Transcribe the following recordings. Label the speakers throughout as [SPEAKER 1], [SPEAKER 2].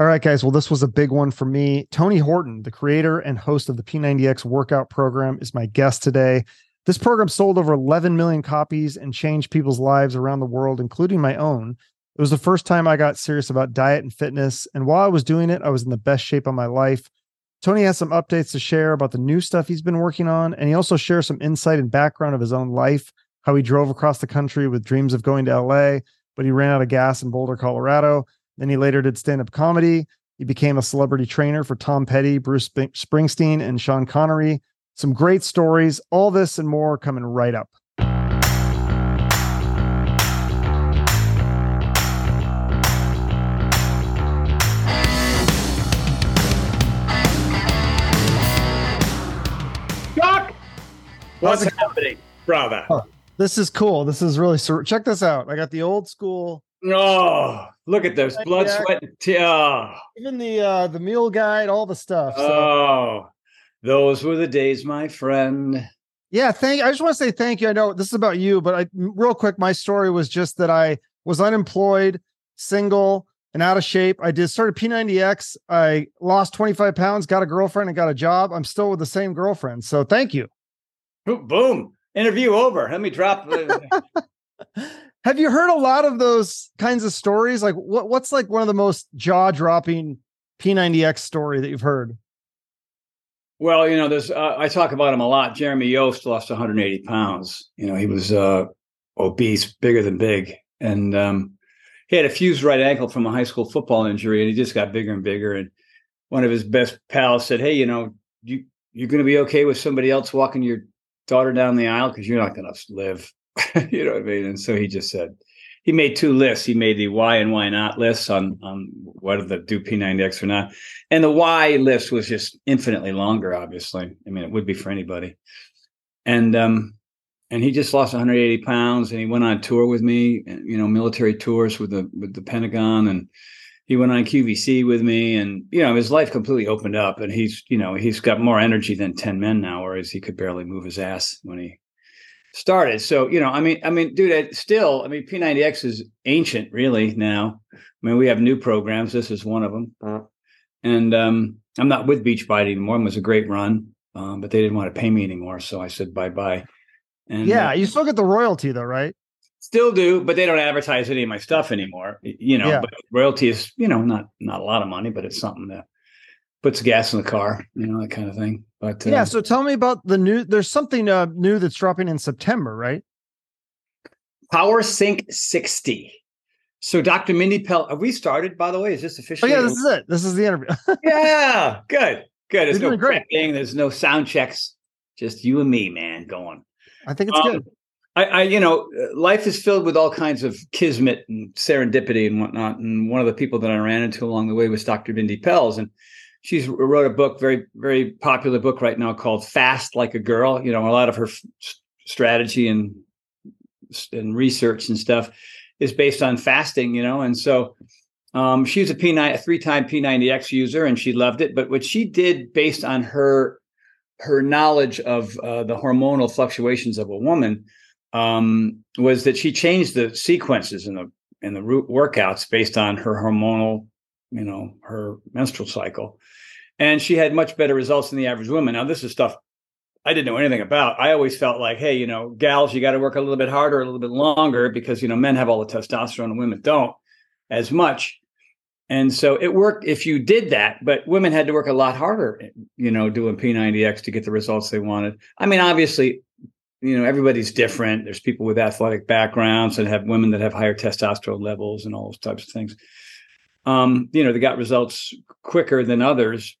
[SPEAKER 1] All right, guys. Well, this was a big one for me. Tony Horton, the creator and host of the P90X workout program, is my guest today. This program sold over 11 million copies and changed people's lives around the world, including my own. It was the first time I got serious about diet and fitness. And while I was doing it, I was in the best shape of my life. Tony has some updates to share about the new stuff he's been working on. And he also shares some insight and background of his own life, how he drove across the country with dreams of going to LA, but he ran out of gas in Boulder, Colorado then he later did stand up comedy. He became a celebrity trainer for Tom Petty, Bruce Springsteen, and Sean Connery. Some great stories. All this and more coming right up.
[SPEAKER 2] Doc, what's happening, brother? Oh,
[SPEAKER 1] this is cool. This is really check this out. I got the old school
[SPEAKER 2] Oh, look at those blood, yeah. sweat, and tear.
[SPEAKER 1] Even the uh the meal guide, all the stuff.
[SPEAKER 2] So. Oh, those were the days, my friend.
[SPEAKER 1] Yeah, thank. I just want to say thank you. I know this is about you, but I real quick, my story was just that I was unemployed, single, and out of shape. I did started P90X. I lost 25 pounds, got a girlfriend, and got a job. I'm still with the same girlfriend. So thank you.
[SPEAKER 2] Boom. Interview over. Let me drop.
[SPEAKER 1] Have you heard a lot of those kinds of stories? Like what what's like one of the most jaw-dropping P90X story that you've heard?
[SPEAKER 2] Well, you know, there's uh, I talk about him a lot. Jeremy Yost lost 180 pounds. You know, he was uh, obese, bigger than big, and um, he had a fused right ankle from a high school football injury, and he just got bigger and bigger. And one of his best pals said, "Hey, you know, you you're going to be okay with somebody else walking your daughter down the aisle because you're not going to live." you know what I mean? And so he just said he made two lists. He made the why and why not lists on on whether the do P90X or not. And the why list was just infinitely longer, obviously. I mean, it would be for anybody. And um and he just lost 180 pounds and he went on tour with me, you know, military tours with the with the Pentagon and he went on QVC with me and you know his life completely opened up and he's you know he's got more energy than 10 men now whereas he could barely move his ass when he started. So, you know, I mean, I mean, dude, I, still, I mean, P90X is ancient really now. I mean, we have new programs. This is one of them. Uh-huh. And um, I'm not with Beachbody anymore. It was a great run, um, but they didn't want to pay me anymore. So I said bye bye.
[SPEAKER 1] And yeah, uh, you still get the royalty though, right?
[SPEAKER 2] Still do, but they don't advertise any of my stuff anymore. You know, yeah. but royalty is, you know, not not a lot of money, but it's something that puts gas in the car, you know, that kind of thing. But
[SPEAKER 1] uh, yeah, so tell me about the new. There's something uh, new that's dropping in September, right?
[SPEAKER 2] Power Sync 60. So, Dr. Mindy Pelz, have we started? By the way, is this official?
[SPEAKER 1] Oh yeah, this is it. This is the interview.
[SPEAKER 2] yeah, good, good. There's no great. Thing. There's no sound checks. Just you and me, man, going.
[SPEAKER 1] I think it's um, good.
[SPEAKER 2] I, I, you know, life is filled with all kinds of kismet and serendipity and whatnot. And one of the people that I ran into along the way was Dr. Mindy Pelz, and she's wrote a book, very very popular book right now called Fast Like a Girl. You know, a lot of her f- strategy and and research and stuff is based on fasting. You know, and so um, she's a P9 a three time P90X user and she loved it. But what she did based on her her knowledge of uh, the hormonal fluctuations of a woman um, was that she changed the sequences in the in the root workouts based on her hormonal you know her menstrual cycle. And she had much better results than the average woman. Now this is stuff i didn't know anything about. I always felt like hey you know gals you got to work a little bit harder a little bit longer because you know men have all the testosterone and women don't as much. And so it worked if you did that but women had to work a lot harder you know doing p90x to get the results they wanted. I mean obviously you know everybody's different. There's people with athletic backgrounds and have women that have higher testosterone levels and all those types of things um, you know, they got results quicker than others.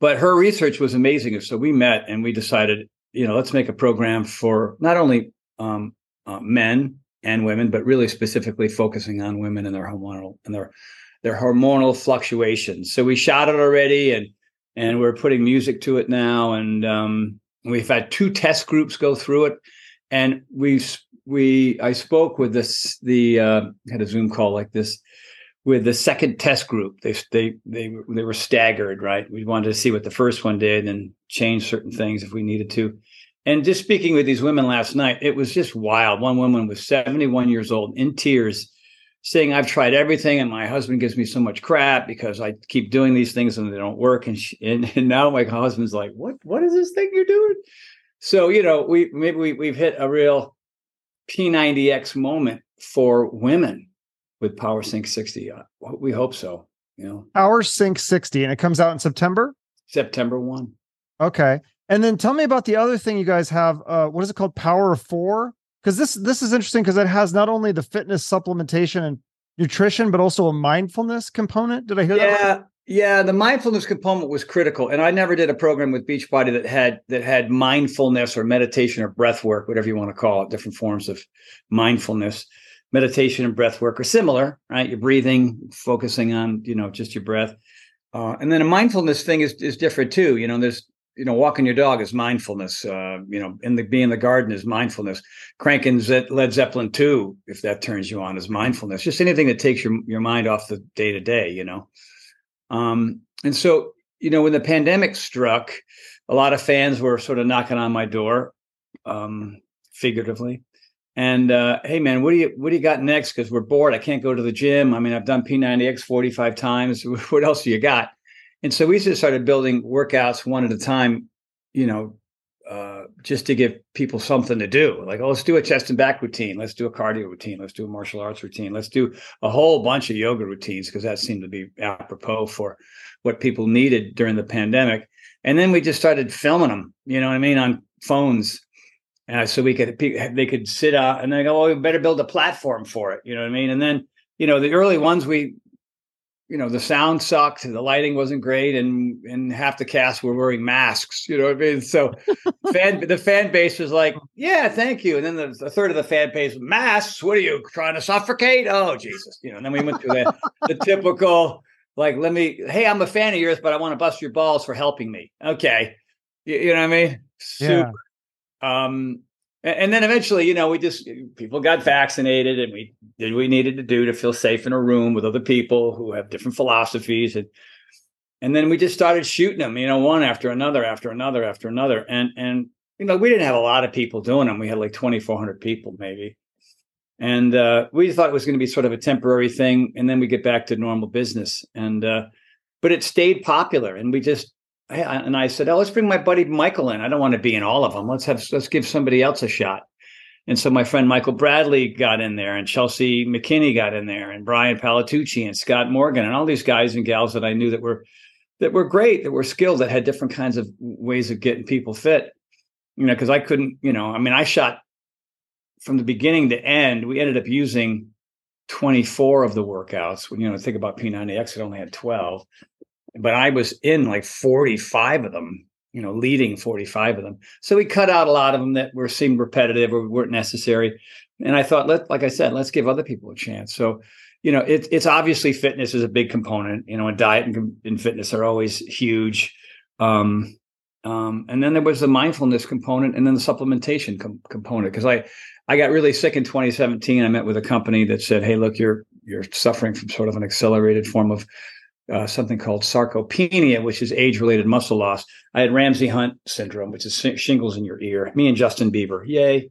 [SPEAKER 2] But her research was amazing. So we met and we decided, you know, let's make a program for not only um, uh, men and women, but really specifically focusing on women and their hormonal and their their hormonal fluctuations. So we shot it already, and and we're putting music to it now, and um, we've had two test groups go through it, and we we I spoke with this the uh, had a Zoom call like this with the second test group. They they they they were staggered, right? We wanted to see what the first one did and change certain things if we needed to. And just speaking with these women last night, it was just wild. One woman was 71 years old in tears, saying I've tried everything and my husband gives me so much crap because I keep doing these things and they don't work. And she, and, and now my husband's like, what what is this thing you're doing? So you know, we maybe we we've hit a real P90X moment for women with Power Sync 60. Uh, we hope so. You know,
[SPEAKER 1] Power Sync 60, and it comes out in September.
[SPEAKER 2] September one.
[SPEAKER 1] Okay, and then tell me about the other thing you guys have. Uh, what is it called? Power Four. Because this this is interesting because it has not only the fitness supplementation and nutrition, but also a mindfulness component. Did I hear
[SPEAKER 2] yeah,
[SPEAKER 1] that? Right?
[SPEAKER 2] Yeah, the mindfulness component was critical, and I never did a program with Beachbody that had that had mindfulness or meditation or breath work, whatever you want to call it, different forms of mindfulness. Meditation and breath work are similar, right? You're breathing, focusing on you know just your breath, uh, and then a mindfulness thing is is different too. You know, there's you know walking your dog is mindfulness. Uh, you know, in the being in the garden is mindfulness. Cranking Led Zeppelin two, if that turns you on, is mindfulness. Just anything that takes your your mind off the day to day. You know. Um, and so, you know, when the pandemic struck, a lot of fans were sort of knocking on my door, um, figuratively. And uh, hey, man, what do you what do you got next? Because we're bored. I can't go to the gym. I mean, I've done P90X 45 times. what else do you got? And so we just started building workouts one at a time, you know, uh, just to give people something to do. Like, oh, let's do a chest and back routine. Let's do a cardio routine. Let's do a martial arts routine. Let's do a whole bunch of yoga routines because that seemed to be apropos for what people needed during the pandemic. And then we just started filming them, you know what I mean, on phones. Uh, so we could they could sit out and they go, oh, we better build a platform for it. You know what I mean? And then, you know, the early ones we you know the sound sucked the lighting wasn't great and and half the cast were wearing masks you know what i mean so fan the fan base was like yeah thank you and then the, the, third of the fan base masks what are you trying to suffocate oh jesus you know and then we went through the, the typical like let me hey i'm a fan of yours but i want to bust your balls for helping me okay you, you know what i mean super yeah. Um and then eventually, you know, we just people got vaccinated, and we did what we needed to do to feel safe in a room with other people who have different philosophies, and and then we just started shooting them, you know, one after another, after another, after another, and and you know, we didn't have a lot of people doing them. We had like twenty four hundred people, maybe, and uh, we thought it was going to be sort of a temporary thing, and then we get back to normal business, and uh, but it stayed popular, and we just and I said, "Oh, let's bring my buddy Michael in. I don't want to be in all of them. Let's have let's give somebody else a shot." And so my friend Michael Bradley got in there, and Chelsea McKinney got in there, and Brian Palatucci and Scott Morgan, and all these guys and gals that I knew that were that were great, that were skilled, that had different kinds of ways of getting people fit. You know, because I couldn't, you know, I mean, I shot from the beginning to end. We ended up using 24 of the workouts. When you know, think about P90X, it only had 12 but I was in like 45 of them, you know, leading 45 of them. So we cut out a lot of them that were seemed repetitive or weren't necessary. And I thought, let, like I said, let's give other people a chance. So, you know, it, it's obviously fitness is a big component, you know, and diet and, and fitness are always huge. Um, um, and then there was the mindfulness component and then the supplementation com- component. Cause I, I got really sick in 2017. I met with a company that said, Hey, look, you're, you're suffering from sort of an accelerated form of uh, something called sarcopenia, which is age-related muscle loss. I had Ramsay Hunt syndrome, which is shingles in your ear. Me and Justin Bieber, yay!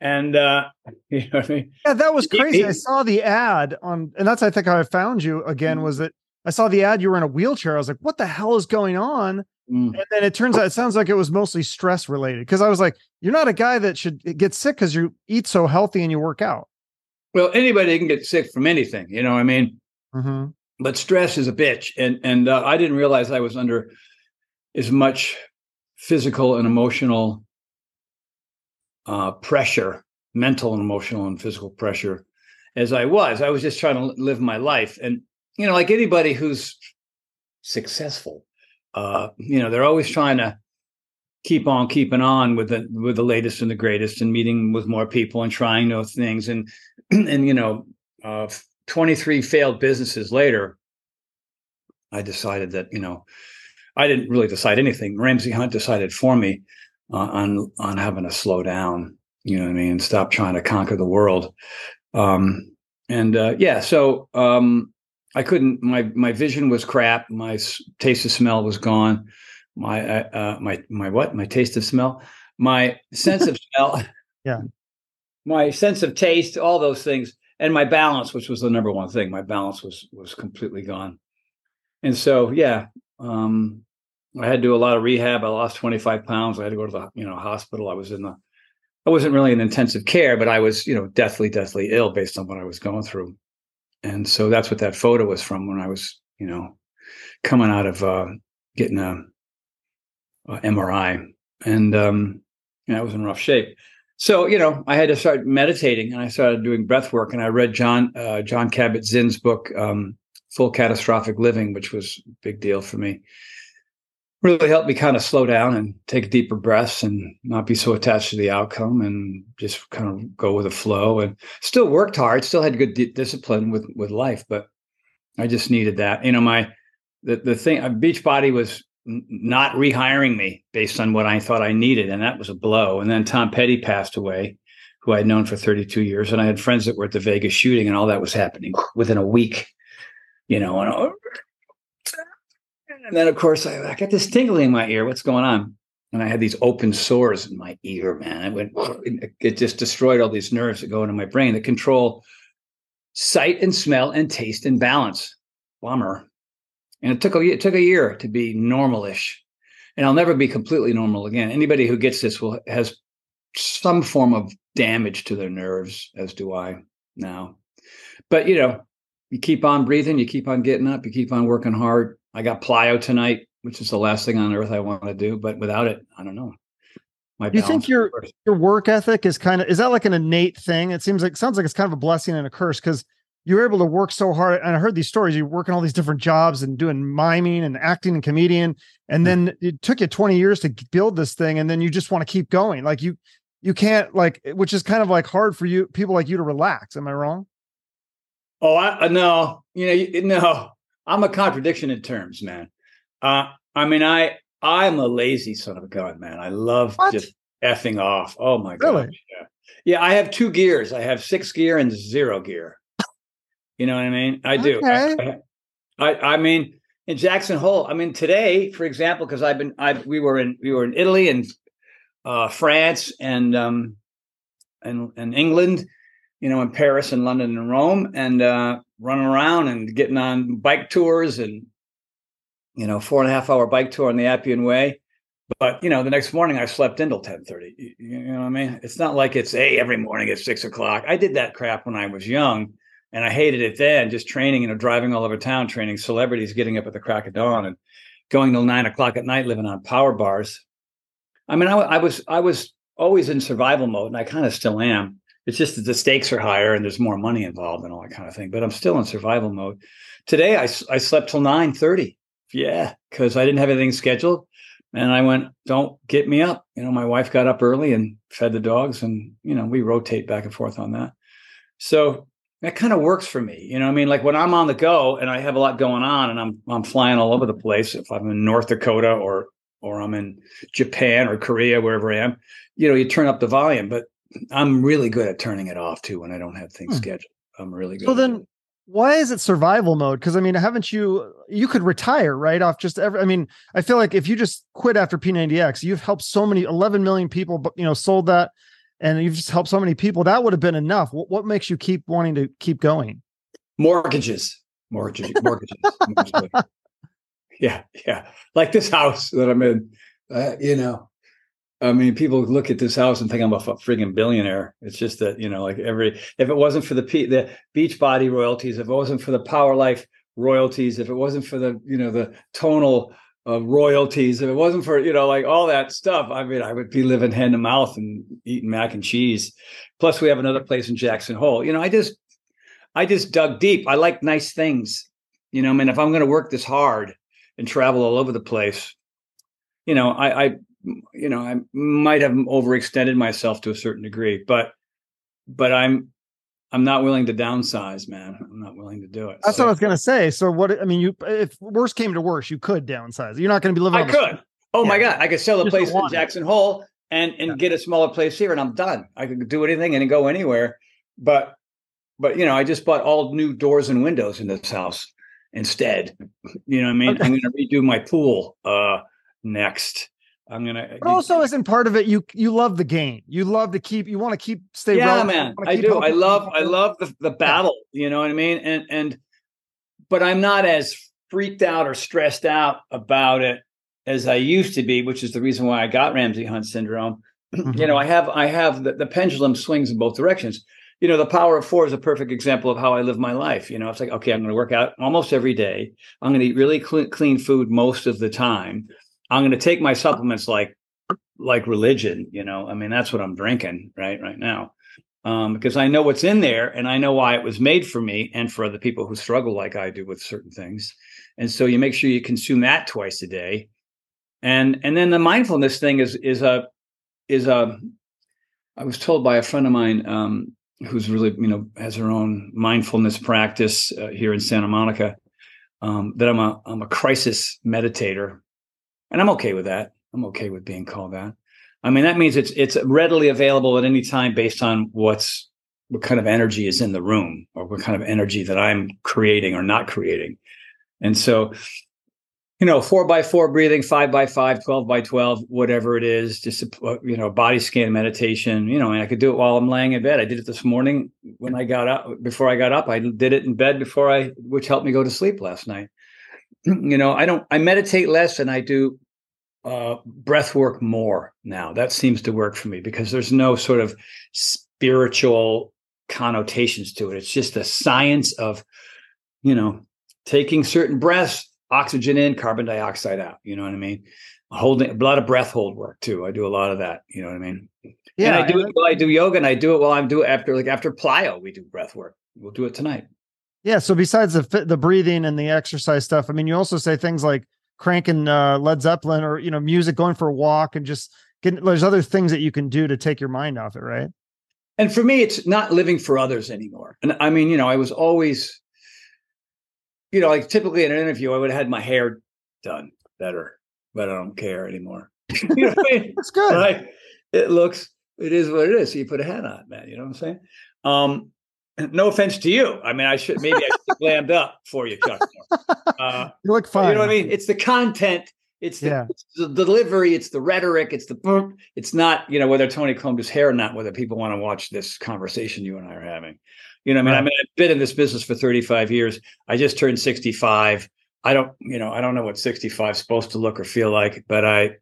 [SPEAKER 2] And uh, you know what I mean?
[SPEAKER 1] Yeah, that was crazy. I saw the ad on, and that's I think how I found you again. Was that I saw the ad? You were in a wheelchair. I was like, "What the hell is going on?" Mm. And then it turns out it sounds like it was mostly stress related. Because I was like, "You're not a guy that should get sick because you eat so healthy and you work out."
[SPEAKER 2] Well, anybody can get sick from anything. You know, I mean,
[SPEAKER 1] mm-hmm
[SPEAKER 2] but stress is a bitch. And and uh, i didn't realize i was under as much physical and emotional uh, pressure mental and emotional and physical pressure as i was. I was just trying to live my life. And you know like anybody who's successful uh, you know they're always trying to keep on keeping on with the with the latest and the greatest and meeting with more people and trying new things. And and you know uh, 23 failed businesses later, I decided that, you know, I didn't really decide anything. Ramsey Hunt decided for me uh, on on having to slow down, you know what I mean, stop trying to conquer the world. Um, and uh, yeah, so um, I couldn't. My my vision was crap. My taste of smell was gone. My uh, uh my my what? My taste of smell. My sense of smell.
[SPEAKER 1] Yeah.
[SPEAKER 2] My sense of taste. All those things and my balance, which was the number one thing. My balance was was completely gone. And so, yeah, um, I had to do a lot of rehab. I lost 25 pounds. I had to go to the you know hospital. I was in the I wasn't really in intensive care, but I was, you know, deathly, deathly ill based on what I was going through. And so that's what that photo was from when I was, you know, coming out of uh, getting a, a, MRI, and um, know, I was in rough shape. So you know, I had to start meditating, and I started doing breath work, and I read John uh, Jon Kabat-Zinn's book, um, Full Catastrophic Living, which was a big deal for me. Really helped me kind of slow down and take deeper breaths and not be so attached to the outcome and just kind of go with the flow and still worked hard still had good discipline with with life but i just needed that. You know my the, the thing uh, beachbody was not rehiring me based on what i thought i needed and that was a blow and then tom petty passed away who i'd known for 32 years and i had friends that were at the vegas shooting and all that was happening within a week you know and oh, and then, of course, I, I got this tingling in my ear. What's going on? And I had these open sores in my ear, man. It went, it just destroyed all these nerves that go into my brain that control sight and smell and taste and balance. Bummer. And it took a it took a year to be normalish, and I'll never be completely normal again. Anybody who gets this will has some form of damage to their nerves, as do I now. But you know, you keep on breathing, you keep on getting up, you keep on working hard, I got plyo tonight, which is the last thing on earth I want to do. But without it, I don't know.
[SPEAKER 1] My do you think your your work ethic is kind of is that like an innate thing? It seems like sounds like it's kind of a blessing and a curse because you were able to work so hard. And I heard these stories. You working all these different jobs and doing miming and acting and comedian, and then it took you 20 years to build this thing, and then you just want to keep going. Like you you can't like which is kind of like hard for you people like you to relax. Am I wrong?
[SPEAKER 2] Oh, I no, you know, no. I'm a contradiction in terms, man. Uh, I mean, I I'm a lazy son of a gun, man. I love what? just effing off. Oh my god. Yeah. yeah, I have two gears. I have six gear and zero gear. You know what I mean? I do. Okay. I, I, I mean in Jackson Hole. I mean today, for example, because I've been I we were in we were in Italy and uh, France and um and and England, you know, in Paris and London and Rome, and uh, running around and getting on bike tours and you know four and a half hour bike tour on the Appian Way. But you know, the next morning I slept until ten thirty. You know what I mean? It's not like it's hey every morning at six o'clock. I did that crap when I was young, and I hated it then. Just training, you know, driving all over town, training celebrities, getting up at the crack of dawn, and going till nine o'clock at night, living on power bars. I mean, I, I was I was always in survival mode, and I kind of still am. It's just that the stakes are higher and there's more money involved and all that kind of thing. But I'm still in survival mode. Today I, I slept till nine thirty. Yeah, because I didn't have anything scheduled. And I went, don't get me up. You know, my wife got up early and fed the dogs, and you know, we rotate back and forth on that. So that kind of works for me. You know, I mean, like when I'm on the go and I have a lot going on and I'm I'm flying all over the place. If I'm in North Dakota or or I'm in Japan or Korea, wherever I am, you know, you turn up the volume. But I'm really good at turning it off too when I don't have things hmm. scheduled. I'm really good.
[SPEAKER 1] So then, it. why is it survival mode? Because I mean, haven't you? You could retire right off just every. I mean, I feel like if you just quit after P90X, you've helped so many 11 million people. But you know, sold that, and you've just helped so many people. That would have been enough. What, what makes you keep wanting to keep going?
[SPEAKER 2] Mortgages, mortgages, mortgages. yeah, yeah. Like this house that I'm in. Uh, you know, I mean, people look at this house and think I'm a friggin' billionaire. It's just that you know, like every if it wasn't for the the Beachbody royalties, if it wasn't for the Power Life royalties, if it wasn't for the you know the Tonal uh, royalties, if it wasn't for you know like all that stuff, I mean, I would be living hand to mouth and eating mac and cheese. Plus, we have another place in Jackson Hole. You know, I just I just dug deep. I like nice things. You know, I mean, if I'm going to work this hard and travel all over the place, you know, I, I you know, I might have overextended myself to a certain degree, but but I'm I'm not willing to downsize, man. I'm not willing to do it.
[SPEAKER 1] That's so, what I was gonna say. So what I mean, you if worst came to worst, you could downsize. You're not gonna be living.
[SPEAKER 2] I could. Oh yeah. my god, I could sell the place in Jackson Hole and and yeah. get a smaller place here, and I'm done. I could do anything and go anywhere. But but you know, I just bought all new doors and windows in this house instead. You know what I mean? Okay. I'm gonna redo my pool uh next I'm gonna.
[SPEAKER 1] But also, isn't part of it you you love the game. You love to keep. You want to keep stay.
[SPEAKER 2] Yeah,
[SPEAKER 1] relevant,
[SPEAKER 2] man, I do. I love. I love the the battle. You know what I mean? And and, but I'm not as freaked out or stressed out about it as I used to be, which is the reason why I got Ramsey Hunt syndrome. Mm-hmm. You know, I have I have the, the pendulum swings in both directions. You know, the power of four is a perfect example of how I live my life. You know, it's like, okay, I'm going to work out almost every day. I'm going to eat really clean, clean food most of the time. I'm going to take my supplements like like religion. You know, I mean, that's what I'm drinking right right now. Um, because I know what's in there and I know why it was made for me and for other people who struggle like I do with certain things. And so you make sure you consume that twice a day. And and then the mindfulness thing is is a is a I was told by a friend of mine um, who's really you know has her own mindfulness practice uh, here in Santa Monica um, that I'm a I'm a crisis meditator, and I'm okay with that. I'm okay with being called that. I mean that means it's it's readily available at any time based on what's what kind of energy is in the room or what kind of energy that I'm creating or not creating. And so you know, four by four breathing, five by five, 12 by 12, whatever it is, just, you know, body scan meditation, you know, and I could do it while I'm laying in bed. I did it this morning when I got up, before I got up, I did it in bed before I, which helped me go to sleep last night. You know, I don't, I meditate less and I do uh, breath work more now. That seems to work for me because there's no sort of spiritual connotations to it. It's just the science of, you know, taking certain breaths oxygen in, carbon dioxide out. You know what I mean? Holding a lot of breath hold work too. I do a lot of that. You know what I mean? Yeah, and I do it while I do yoga, and I do it while I'm doing after like after plyo. We do breath work. We'll do it tonight.
[SPEAKER 1] Yeah. So besides the the breathing and the exercise stuff, I mean, you also say things like cranking uh, Led Zeppelin or you know music, going for a walk, and just getting. There's other things that you can do to take your mind off it, right?
[SPEAKER 2] And for me, it's not living for others anymore. And I mean, you know, I was always you know, like typically in an interview, I would have had my hair done better, but I don't care anymore. you know
[SPEAKER 1] I mean? That's good.
[SPEAKER 2] Right? It looks, it is what it is. So you put a hat on, man. You know what I'm saying? Um, no offense to you. I mean, I should maybe I should glammed up for you, Chuck.
[SPEAKER 1] Uh, you look fine.
[SPEAKER 2] You know what I mean? It's the content. It's the, yeah. it's the, delivery. It's the rhetoric. It's the. Boom. It's not you know whether Tony combed his hair or not. Whether people want to watch this conversation you and I are having. You know, I mean, right. I mean, I've been in this business for 35 years. I just turned 65. I don't, you know, I don't know what 65 is supposed to look or feel like, but I,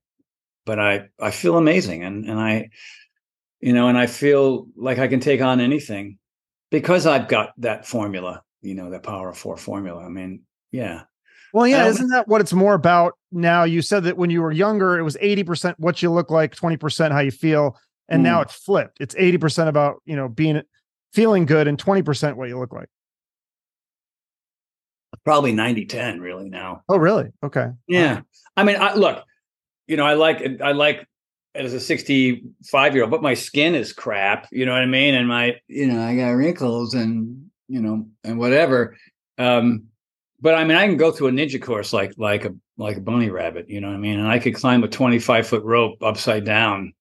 [SPEAKER 2] but I, I feel amazing, and and I, you know, and I feel like I can take on anything because I've got that formula. You know, that power of four formula. I mean, yeah.
[SPEAKER 1] Well, yeah, isn't that what it's more about now? You said that when you were younger, it was 80% what you look like, 20% how you feel. And mm. now it's flipped. It's 80% about, you know, being feeling good and 20% what you look like?
[SPEAKER 2] Probably 90 10 really now.
[SPEAKER 1] Oh, really? Okay.
[SPEAKER 2] Yeah. I mean, I, look, you know, I like, I like as a 65 year old, but my skin is crap. You know what I mean? And my, you know, I got wrinkles and, you know, and whatever. Um, but I mean, I can go through a ninja course like like a like a bunny rabbit, you know what I mean? And I could climb a 25 foot rope upside down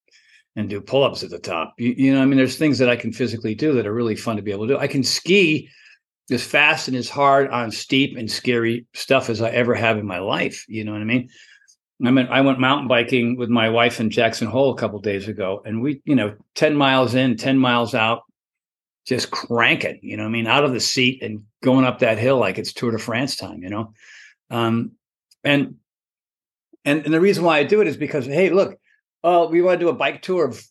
[SPEAKER 2] and do pull-ups at the top. You, you, know, I mean, there's things that I can physically do that are really fun to be able to do. I can ski as fast and as hard on steep and scary stuff as I ever have in my life. You know what I mean? I mean, I went mountain biking with my wife in Jackson Hole a couple days ago, and we, you know, ten miles in, ten miles out, just cranking. You know, I mean, out of the seat and going up that hill like it's Tour de France time. You know, um, and and and the reason why I do it is because hey, look, oh, we want to do a bike tour of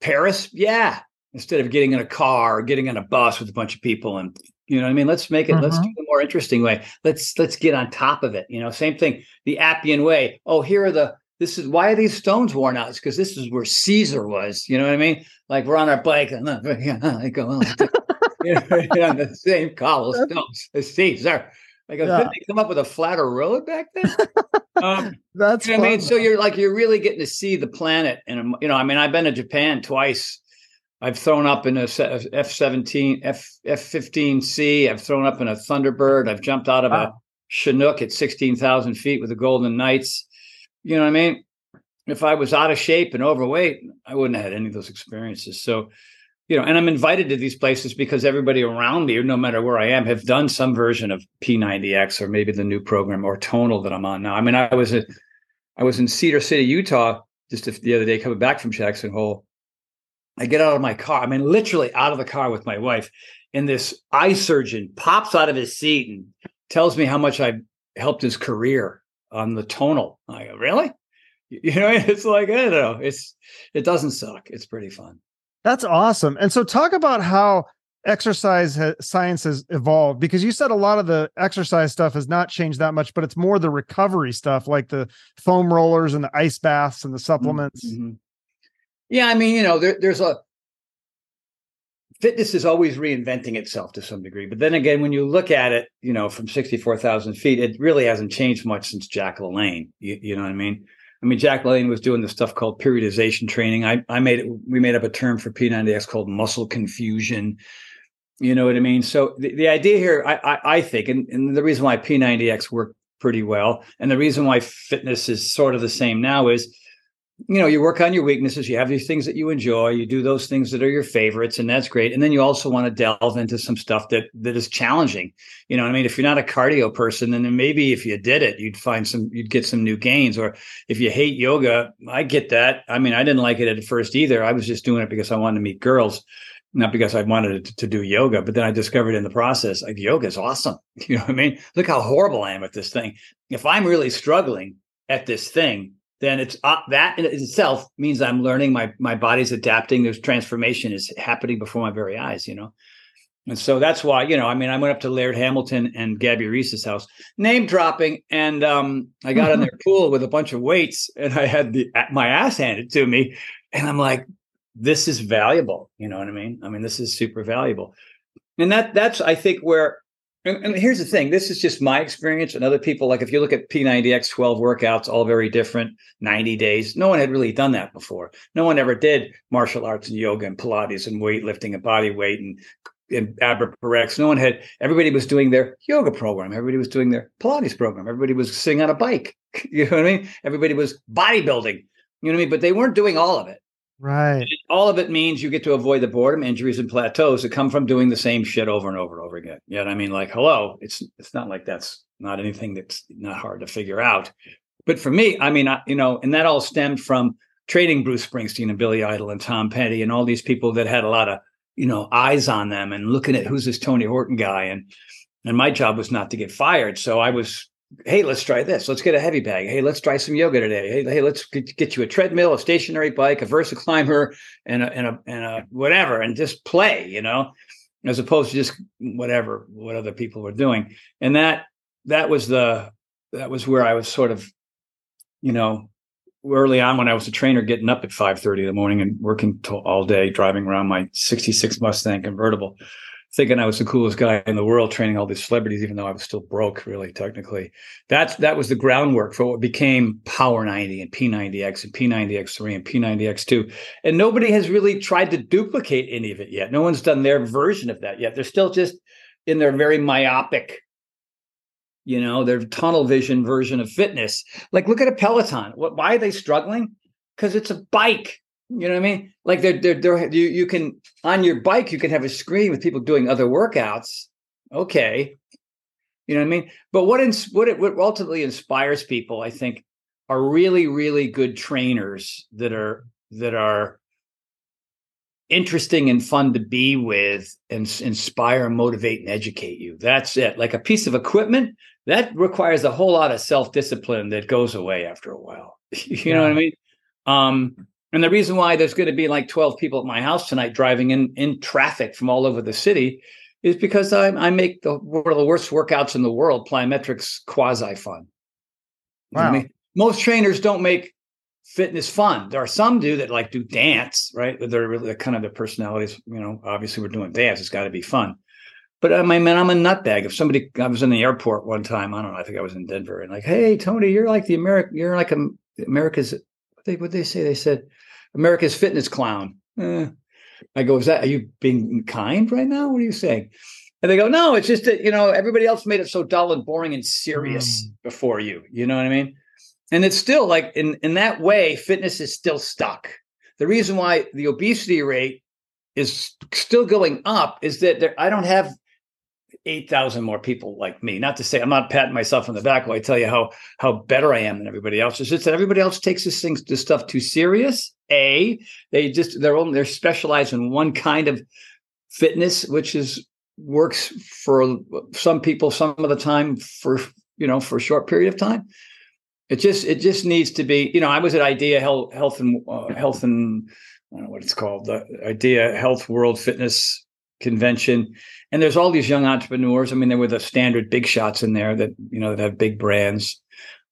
[SPEAKER 2] Paris? Yeah. Instead of getting in a car or getting in a bus with a bunch of people and you know what I mean? Let's make it, let's do mm-hmm. the more interesting way. Let's let's get on top of it. You know, same thing. The Appian way. Oh, here are the this is why are these stones worn out? It's because this is where Caesar was. You know what I mean? Like we're on our bike and I go, know, on the same cobblestones as Caesar. Like, yeah. couldn't they come up with a flatter road back then?
[SPEAKER 1] Um, That's
[SPEAKER 2] you know I mean. So you're like you're really getting to see the planet, and you know, I mean, I've been to Japan twice. I've thrown up in a F seventeen, F F fifteen C. I've thrown up in a Thunderbird. I've jumped out of wow. a Chinook at sixteen thousand feet with the Golden Knights. You know what I mean? If I was out of shape and overweight, I wouldn't have had any of those experiences. So you know, and I'm invited to these places because everybody around me, no matter where I am, have done some version of P90X or maybe the new program or Tonal that I'm on now. I mean, I was a, I was in Cedar City, Utah, just the other day coming back from Jackson Hole. I get out of my car. I mean, literally out of the car with my wife, and this eye surgeon pops out of his seat and tells me how much I helped his career on the Tonal. I go, really? You know, it's like I don't know. It's it doesn't suck. It's pretty fun.
[SPEAKER 1] That's awesome. And so, talk about how exercise ha- science has evolved because you said a lot of the exercise stuff has not changed that much, but it's more the recovery stuff, like the foam rollers and the ice baths and the supplements.
[SPEAKER 2] Mm-hmm. Yeah, I mean, you know, there, there's a fitness is always reinventing itself to some degree. But then again, when you look at it, you know, from 64,000 feet, it really hasn't changed much since Jack LaLanne. You, you, know what I mean? I mean, Jack LaLanne was doing the stuff called periodization training. I, I made it, we made up a term for P90X called muscle confusion. You know what I mean? So the, the idea here, I, I, I think, and, and the reason why P90X worked pretty well, and the reason why fitness is sort of the same now is you know you work on your weaknesses you have these things that you enjoy you do those things that are your favorites and that's great. And then you also want to delve into some stuff that that is challenging. You know i mean? If you're not a cardio person then maybe if you did it you'd find some you'd get some new gains. Or if you hate yoga i get that. I mean i didn't like it at first either. I was just doing it because i wanted to meet girls not because I wanted to, to do yoga, but then I discovered in the process, like yoga is awesome. You know what I mean? Look how horrible I am at this thing. If I'm really struggling at this thing, then it's uh, that in itself means I'm learning. My my body's adapting. There's transformation is happening before my very eyes. You know, and so that's why you know. I mean, I went up to Laird Hamilton and Gabby Reece's house, name dropping, and um, I got in their pool with a bunch of weights, and I had the my ass handed to me, and I'm like, this is valuable. You know what I mean? I mean, this is super valuable, and that that's I think where and, and, here's the thing this is just my experience and other people like if you look at p90x 12 workouts all very different 90 days no one had really done that before no one ever did martial arts and yoga and pilates and weightlifting and body weight and and Abra No one had. Everybody was doing their yoga program. Everybody was doing their Pilates program. Everybody was sitting on a bike. You know what I mean? Everybody was bodybuilding. You know what I mean? But they weren't doing all of it.
[SPEAKER 1] Right.
[SPEAKER 2] All of it means you get to avoid the boredom, injuries, and plateaus that come from doing the same shit over and over and over again. Yeah, I mean, like, hello, it's it's not like that's not anything that's not hard to figure out. But for me, I mean, I, you know, and that all stemmed from trading Bruce Springsteen and Billy Idol and Tom Petty and all these people that had a lot of you know eyes on them and looking at who's this Tony Horton guy and and my job was not to get fired, so I was hey, let's try this. Let's get a heavy bag. Hey, let's try some yoga today. Hey, hey, let's get you a treadmill, a stationary bike, a VersaClimber, and a and a and a whatever, and just play. You know, as opposed to just whatever what other people were doing. And that that was the that was where I was sort of, you know, early on when I was a trainer, getting up at five thirty in the morning and working till all day, driving around my '66 Mustang convertible thinking I was the coolest guy in the world, training all these celebrities, even though I was still broke, really technically. That's that was the groundwork for what became Power 90 and P90X and P90X3 and P90X2. And nobody has really tried to duplicate any of it yet. No one's done their version of that yet. They're still just in their very myopic, you know, their tunnel vision version of fitness. Like, look at a Peloton. What, why are they struggling? Because it's a bike. You know what I mean? Like they're, they're, they're, you, you can, on your bike, you can have a screen with people doing other workouts. Okay. You know what I mean? But what, ins- what, it, what ultimately inspires people, I think, are really, really good trainers that are, that are interesting and fun to be with and inspire, motivate, and educate you. That's it. Like a piece of equipment that requires a whole lot of self discipline that goes away after a while. you yeah. know what I mean? Um, and the reason why there's going to be like 12 people at my house tonight driving in in traffic from all over the city is because I, I make the one of the worst workouts in the world, plyometrics quasi fun. Wow. I mean? Most trainers don't make fitness fun. There are some do that like do dance, right? They're really kind of their personalities. You know, obviously we're doing dance; it's got to be fun. But I mean, I'm a nutbag. If somebody, I was in the airport one time. I don't know. I think I was in Denver, and like, hey, Tony, you're like the American. You're like a, America's. What they what they say? They said America's fitness clown. Eh. I go, is that, are you being kind right now? What are you saying? And they go, no, it's just that, you know, everybody else made it so dull and boring and serious mm. before you. You know what I mean? And it's still like in, in that way, fitness is still stuck. The reason why the obesity rate is still going up is that there, I don't have 8,000 more people like me. Not to say I'm not patting myself on the back when I tell you how how better I am than everybody else. It's just that everybody else takes this thing this stuff too serious. A, they just they're only they're specialized in one kind of fitness, which is works for some people some of the time for you know for a short period of time. It just it just needs to be, you know, I was at Idea Health Health and uh, Health and I don't know what it's called, the Idea Health World Fitness Convention and there's all these young entrepreneurs. I mean, there were the standard big shots in there that you know that have big brands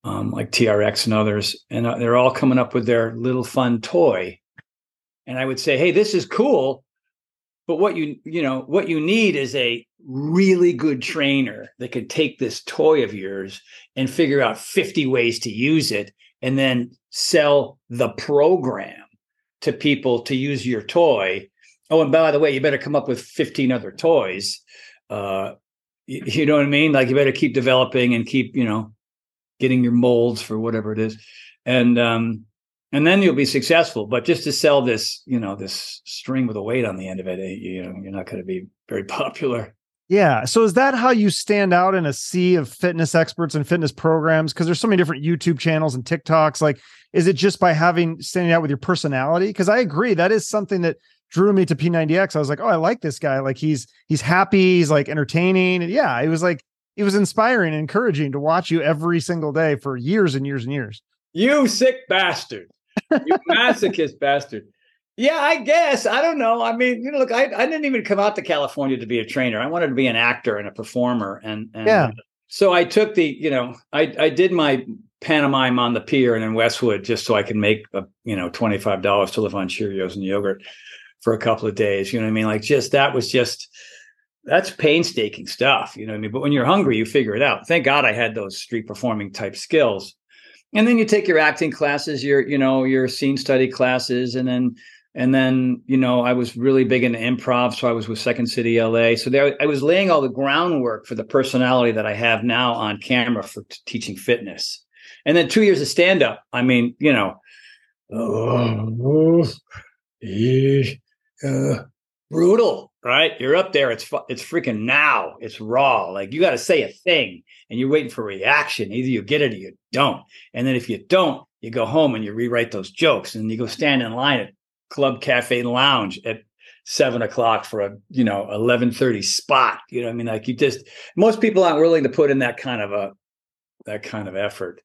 [SPEAKER 2] um, like TRX and others, and uh, they're all coming up with their little fun toy. And I would say, hey, this is cool, but what you you know what you need is a really good trainer that could take this toy of yours and figure out 50 ways to use it, and then sell the program to people to use your toy Oh, and by the way, you better come up with 15 other toys. Uh, you, you know what I mean? Like you better keep developing and keep, you know, getting your molds for whatever it is. And um, and then you'll be successful. But just to sell this, you know, this string with a weight on the end of it, eh, you know, you're not going to be very popular.
[SPEAKER 1] Yeah. So is that how you stand out in a sea of fitness experts and fitness programs? Because there's so many different YouTube channels and TikToks. Like, is it just by having standing out with your personality? Because I agree that is something that drew me to P90X. I was like, oh, I like this guy. Like he's he's happy, he's like entertaining. And yeah, it was like it was inspiring and encouraging to watch you every single day for years and years and years.
[SPEAKER 2] You sick bastard. You masochist bastard. Yeah, I guess. I don't know. I mean, you know, look, I, I didn't even come out to California to be a trainer. I wanted to be an actor and a performer. And, and
[SPEAKER 1] yeah.
[SPEAKER 2] So I took the, you know, I, I did my pantomime on the pier and in Westwood just so I could make, a, you know, $25 to live on Cheerios and yogurt for a couple of days. You know what I mean? Like just that was just that's painstaking stuff. You know what I mean? But when you're hungry, you figure it out. Thank God I had those street performing type skills. And then you take your acting classes, your you know your scene study classes, and then and then you know I was really big into improv, so I was with Second City LA. So there I was laying all the groundwork for the personality that I have now on camera for t- teaching fitness. And then two years of stand up. I mean, you know, oh, uh, brutal, right? You're up there. It's it's freaking now. It's raw. Like you got to say a thing, and you're waiting for reaction. Either you get it or you don't. And then if you don't, you go home and you rewrite those jokes, and you go stand in line at Club Cafe Lounge at seven o'clock for a you know eleven thirty spot. You know, what I mean, like you just most people aren't willing to put in that kind of a that kind of effort.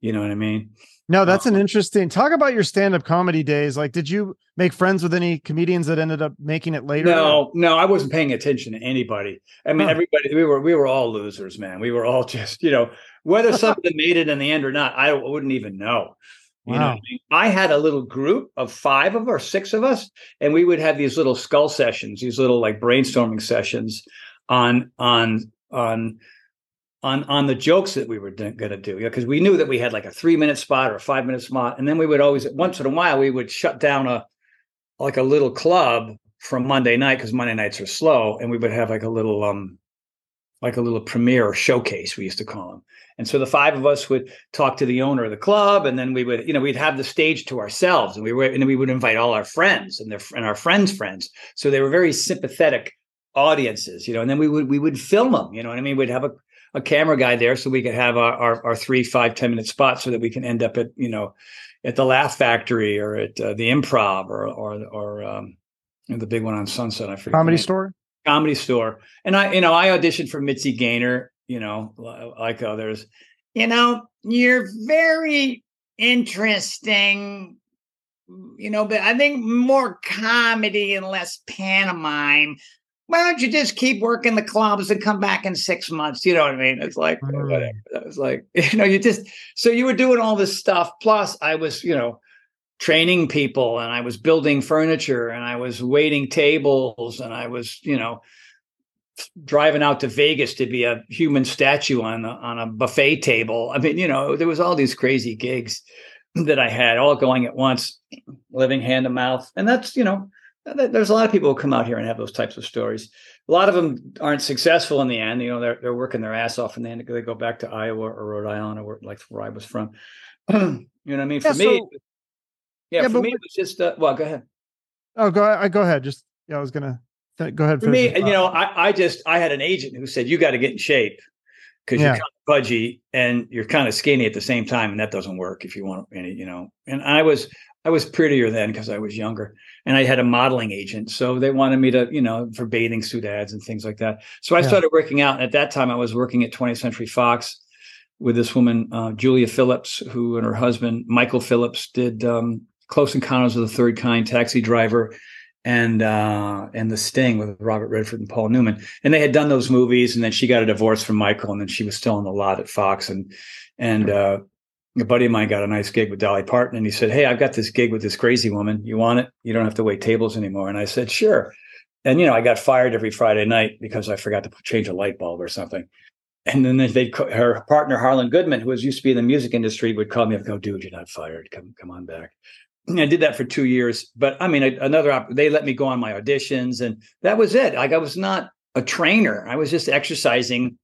[SPEAKER 2] You know what I mean?
[SPEAKER 1] No, oh. that's an interesting talk about your stand-up comedy days. Like, did you make friends with any comedians that ended up making it later?
[SPEAKER 2] No, no, I wasn't paying attention to anybody. I mean, huh. everybody we were we were all losers, man. We were all just, you know, whether some of them made it in the end or not, I wouldn't even know. You wow. know, I, mean? I had a little group of five of or six of us, and we would have these little skull sessions, these little like brainstorming sessions on on on on on the jokes that we were going to do because you know, we knew that we had like a three minute spot or a five minute spot and then we would always once in a while we would shut down a like a little club from monday night because monday nights are slow and we would have like a little um like a little premiere showcase we used to call them and so the five of us would talk to the owner of the club and then we would you know we'd have the stage to ourselves and we were and we would invite all our friends and their and our friends friends. So they were very sympathetic audiences you know and then we would we would film them you know what i mean? We'd have a a camera guy there so we could have our, our, our three, five, 10 minute spots so that we can end up at, you know, at the Laugh Factory or at uh, the Improv or, or, or, um, the big one on Sunset. I forget.
[SPEAKER 1] Comedy Store?
[SPEAKER 2] Comedy Store. And I, you know, I auditioned for Mitzi Gaynor, you know, like others. You know, you're very interesting you know, but I think more comedy and less pantomime why don't you just keep working the clubs and come back in six months? You know what I mean? It's like whatever. I was like, you know, you just so you were doing all this stuff. Plus, I was, you know, training people and I was building furniture and I was waiting tables and I was, you know, driving out to Vegas to be a human statue on a, on a buffet table. I mean, you know, there was all these crazy gigs that I had all going at once, living hand to mouth. And that's, you know, there's a lot of people who come out here and have those types of stories. A lot of them aren't successful in the end. You know, they're they're working their ass off, and then they go back to Iowa or Rhode Island or like where I was from. you know what I mean? For yeah, me, yeah, yeah, for me, it was just uh, well. Go ahead.
[SPEAKER 1] Oh, go. I go ahead. Just yeah, I was gonna go ahead.
[SPEAKER 2] For me, you know, I, I just I had an agent who said you got to get in shape because yeah. you're kind of pudgy and you're kind of skinny at the same time, and that doesn't work if you want any, you know. And I was I was prettier then because I was younger, and I had a modeling agent, so they wanted me to, you know, for bathing suit ads and things like that. So I yeah. started working out. And at that time, I was working at 20th Century Fox with this woman, uh, Julia Phillips, who and her husband Michael Phillips did um, Close Encounters of the Third Kind, Taxi Driver, and uh, and The Sting with Robert Redford and Paul Newman. And they had done those movies, and then she got a divorce from Michael, and then she was still on the lot at Fox. And and uh, a buddy of mine got a nice gig with Dolly Parton, and he said, "Hey, I've got this gig with this crazy woman. You want it? You don't have to wait tables anymore." And I said, "Sure." And you know, I got fired every Friday night because I forgot to change a light bulb or something. And then they her partner Harlan Goodman, who was used to be in the music industry, would call me and go, "Dude, you're not fired. Come come on back." I did that for two years, but I mean, another they let me go on my auditions, and that was it. Like I was not a trainer; I was just exercising,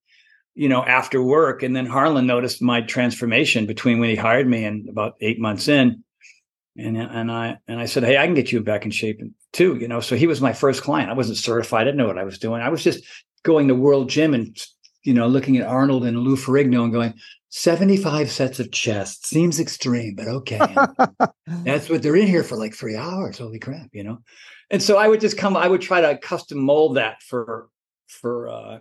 [SPEAKER 2] you know, after work. And then Harlan noticed my transformation between when he hired me and about eight months in, and and I and I said, "Hey, I can get you back in shape too." You know, so he was my first client. I wasn't certified; I didn't know what I was doing. I was just going to World Gym and you know, looking at Arnold and Lou Ferrigno and going, 75 sets of chest seems extreme, but okay. that's what they're in here for like three hours. Holy crap, you know? And so I would just come, I would try to custom mold that for, for, uh,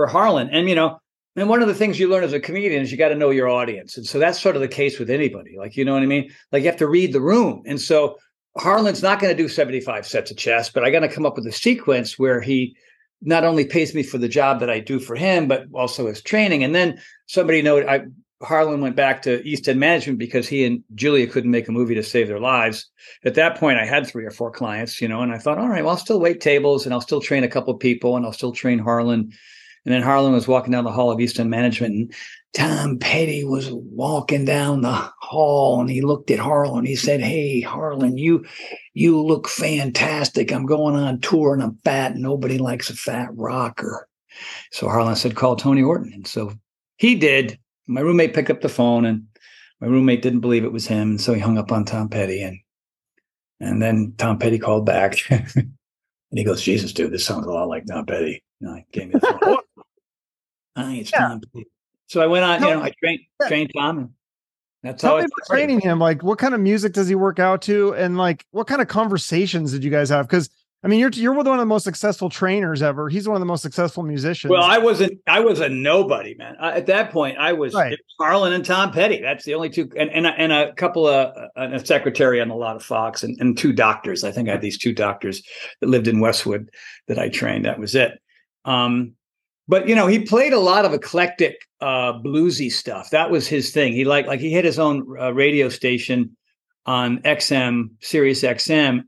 [SPEAKER 2] for Harlan. And, you know, and one of the things you learn as a comedian is you got to know your audience. And so that's sort of the case with anybody. Like, you know what I mean? Like you have to read the room. And so Harlan's not going to do 75 sets of chest, but I got to come up with a sequence where he, not only pays me for the job that I do for him, but also his training. And then somebody noted I Harlan went back to East End Management because he and Julia couldn't make a movie to save their lives. At that point, I had three or four clients, you know, and I thought, all right, well, I'll still wait tables and I'll still train a couple people and I'll still train Harlan. And then Harlan was walking down the hall of East End Management and Tom Petty was walking down the hall and he looked at Harlan. He said, Hey, Harlan, you you look fantastic. I'm going on tour and I'm fat. Nobody likes a fat rocker. So Harlan said, Call Tony Horton. And so he did. My roommate picked up the phone and my roommate didn't believe it was him. And so he hung up on Tom Petty. And and then Tom Petty called back. and he goes, Jesus, dude, this sounds a lot like Tom Petty. And I gave me the phone. Hi, it's yeah. Tom So I went on, you know, I trained trained Tom. And that's
[SPEAKER 1] Tell
[SPEAKER 2] how
[SPEAKER 1] me training him. Like, what kind of music does he work out to, and like, what kind of conversations did you guys have? Because I mean, you're you're one of the most successful trainers ever. He's one of the most successful musicians.
[SPEAKER 2] Well, I wasn't. I was a nobody, man. I, at that point, I was right. And Tom Petty. That's the only two, and and, and a couple of and a secretary on a lot of Fox, and, and two doctors. I think I had these two doctors that lived in Westwood that I trained. That was it. Um, but you know he played a lot of eclectic uh, bluesy stuff. That was his thing. He liked like he had his own uh, radio station on xm sirius xm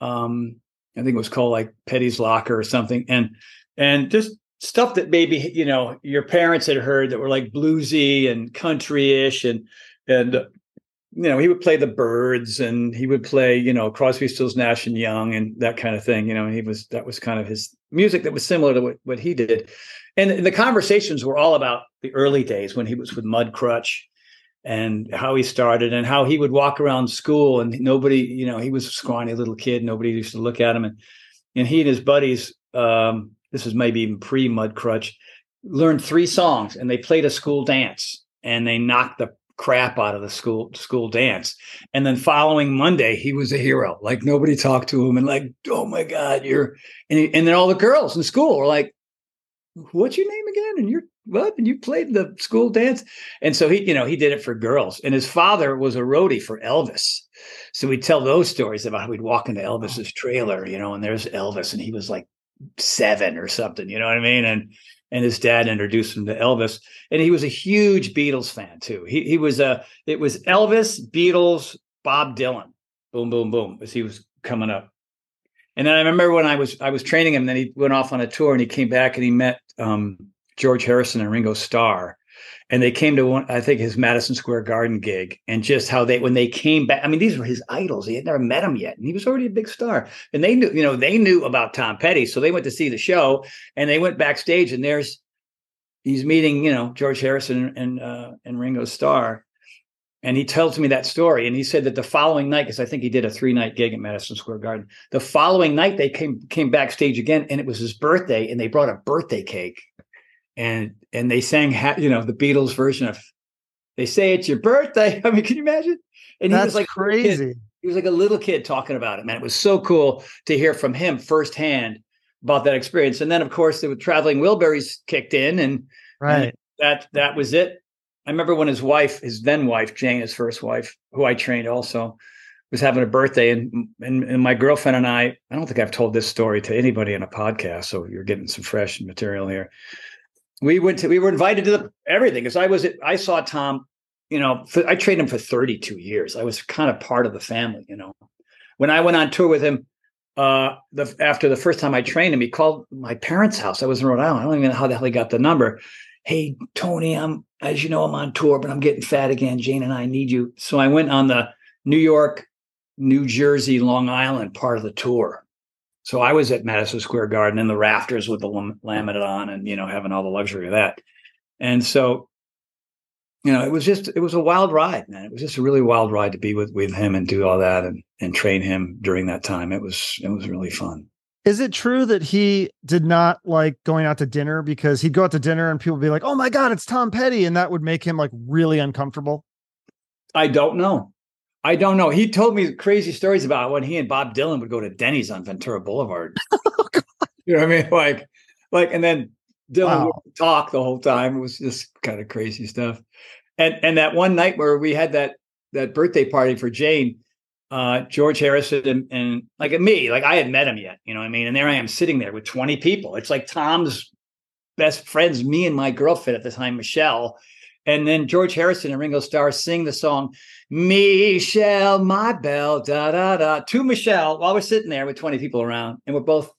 [SPEAKER 2] um, i think it was called like petty's locker or something. And and just stuff that maybe you know your parents had heard that were like bluesy and country-ish and and you know, he would play the Byrds and he would play, you know, Crosby, Stills, Nash and Young and that kind of thing. You know, he was that was kind of his music that was similar to what, what he did. And the conversations were all about the early days when he was with Mudcrutch and how he started and how he would walk around school and nobody, you know, he was a scrawny little kid. Nobody used to look at him. And and he and his buddies, um, this was maybe even pre Mudcrutch, learned three songs and they played a school dance and they knocked the crap out of the school school dance. And then following Monday, he was a hero. Like nobody talked to him and like, oh my God, you're and, he, and then all the girls in school were like, what's your name again? And you're what? And you played the school dance. And so he, you know, he did it for girls. And his father was a roadie for Elvis. So we'd tell those stories about how we'd walk into Elvis's trailer, you know, and there's Elvis and he was like seven or something, you know what I mean? And and his dad introduced him to Elvis. And he was a huge Beatles fan too. He he was a it was Elvis, Beatles, Bob Dylan, boom, boom, boom, as he was coming up. And then I remember when I was I was training him. Then he went off on a tour and he came back and he met um, George Harrison and Ringo Starr and they came to one i think his madison square garden gig and just how they when they came back i mean these were his idols he had never met him yet and he was already a big star and they knew you know they knew about tom petty so they went to see the show and they went backstage and there's he's meeting you know george harrison and uh and ringo starr and he tells me that story. And he said that the following night, because I think he did a three night gig at Madison Square Garden. The following night, they came came backstage again, and it was his birthday, and they brought a birthday cake, and and they sang, you know, the Beatles version of "They Say It's Your Birthday." I mean, can you imagine?
[SPEAKER 1] And That's he was like crazy.
[SPEAKER 2] He was like a little kid talking about it, man. It was so cool to hear from him firsthand about that experience. And then, of course, the traveling Wilburys kicked in, and
[SPEAKER 1] right, and
[SPEAKER 2] that that was it. I remember when his wife, his then wife, Jane, his first wife, who I trained also, was having a birthday, and, and and my girlfriend and I. I don't think I've told this story to anybody in a podcast, so you're getting some fresh material here. We went to we were invited to the, everything because I was I saw Tom. You know, for, I trained him for 32 years. I was kind of part of the family. You know, when I went on tour with him, uh, the after the first time I trained him, he called my parents' house. I was in Rhode Island. I don't even know how the hell he got the number hey tony i'm as you know i'm on tour but i'm getting fat again jane and i need you so i went on the new york new jersey long island part of the tour so i was at madison square garden in the rafters with the laminate on and you know having all the luxury of that and so you know it was just it was a wild ride man it was just a really wild ride to be with with him and do all that and and train him during that time it was it was really fun
[SPEAKER 1] is it true that he did not like going out to dinner because he'd go out to dinner and people would be like, "Oh my god, it's Tom Petty," and that would make him like really uncomfortable?
[SPEAKER 2] I don't know. I don't know. He told me crazy stories about when he and Bob Dylan would go to Denny's on Ventura Boulevard. oh, you know what I mean? Like, like, and then Dylan wow. would talk the whole time. It was just kind of crazy stuff. And and that one night where we had that that birthday party for Jane, uh, George Harrison and, and like me, like I had met him yet, you know what I mean? And there I am sitting there with 20 people. It's like Tom's best friends, me and my girlfriend at the time, Michelle. And then George Harrison and Ringo Starr sing the song, Michelle, my belle, da da da, to Michelle while we're sitting there with 20 people around. And we're both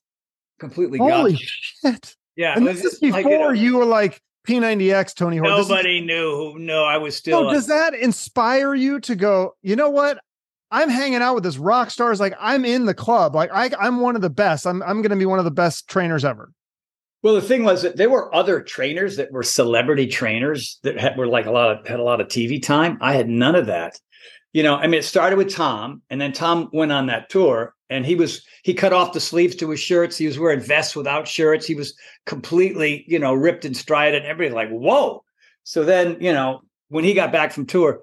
[SPEAKER 2] completely
[SPEAKER 1] Holy gone. shit.
[SPEAKER 2] Yeah.
[SPEAKER 1] And this is before like, you, know, you were like, P90X, Tony
[SPEAKER 2] Horton. Nobody is, knew who. No, I was still.
[SPEAKER 1] So does that inspire you to go? You know what? I'm hanging out with this rock stars. Like I'm in the club. Like I, I'm one of the best. I'm, I'm going to be one of the best trainers ever.
[SPEAKER 2] Well, the thing was that there were other trainers that were celebrity trainers that had, were like a lot of had a lot of TV time. I had none of that. You know, I mean, it started with Tom, and then Tom went on that tour, and he was he cut off the sleeves to his shirts. He was wearing vests without shirts. He was completely, you know, ripped and strided. Everybody like, whoa. So then, you know, when he got back from tour,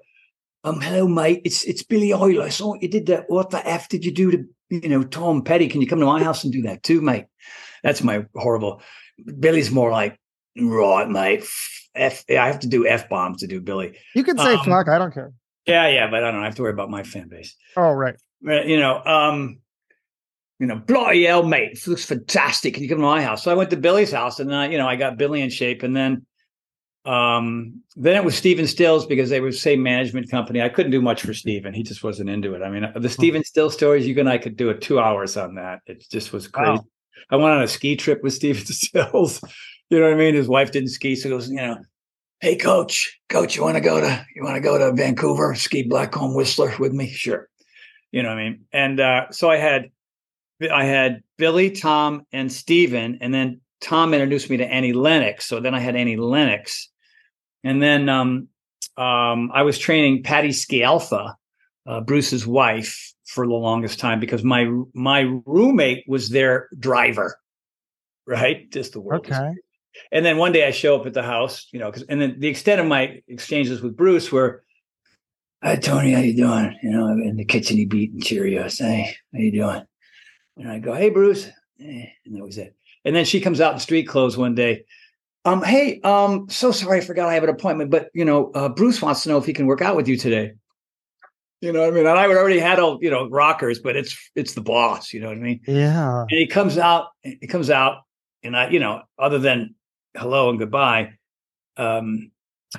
[SPEAKER 2] um, hello, mate. It's it's Billy Idol. I saw you did that. What the f did you do to you know Tom Petty? Can you come to my house and do that too, mate? That's my horrible. Billy's more like right, mate. F. I have to do f bombs to do Billy.
[SPEAKER 1] You can say um, fuck. I don't care.
[SPEAKER 2] Yeah, yeah, but I don't I have to worry about my fan base.
[SPEAKER 1] Oh, right.
[SPEAKER 2] You know, um, you know, bloody hell, mate, it looks fantastic. Can you come to my house? So I went to Billy's house, and then you know I got Billy in shape, and then um, then it was Stephen Stills because they were the same management company. I couldn't do much for Stephen. He just wasn't into it. I mean, the hmm. Stephen Stills stories, you and I could do it two hours on that. It just was crazy. Wow. I went on a ski trip with Stephen Stills. You know what I mean? His wife didn't ski, so goes, you know, hey coach, coach, you want to go to you want to go to Vancouver, ski Blackcomb Whistler with me? Sure. You know what I mean? And uh, so I had I had Billy, Tom, and Stephen, and then Tom introduced me to Annie Lennox. So then I had Annie Lennox and then um, um, I was training Patti Scialfa, uh, Bruce's wife, for the longest time because my my roommate was their driver, right? Just the world.
[SPEAKER 1] Okay.
[SPEAKER 2] And then one day I show up at the house, you know, because and then the extent of my exchanges with Bruce were, "Hi Tony, how you doing?" You know, in the kitchen he beat and Cheerios. Hey, how you doing? And I go, "Hey Bruce," eh, and that was it. And then she comes out in street clothes one day um, hey, um, so sorry, I forgot I have an appointment, but you know, uh, Bruce wants to know if he can work out with you today. You know what I mean? And I would already had all, you know, rockers, but it's it's the boss, you know what I mean?
[SPEAKER 1] Yeah.
[SPEAKER 2] And he comes out, he comes out, and I, you know, other than hello and goodbye, um,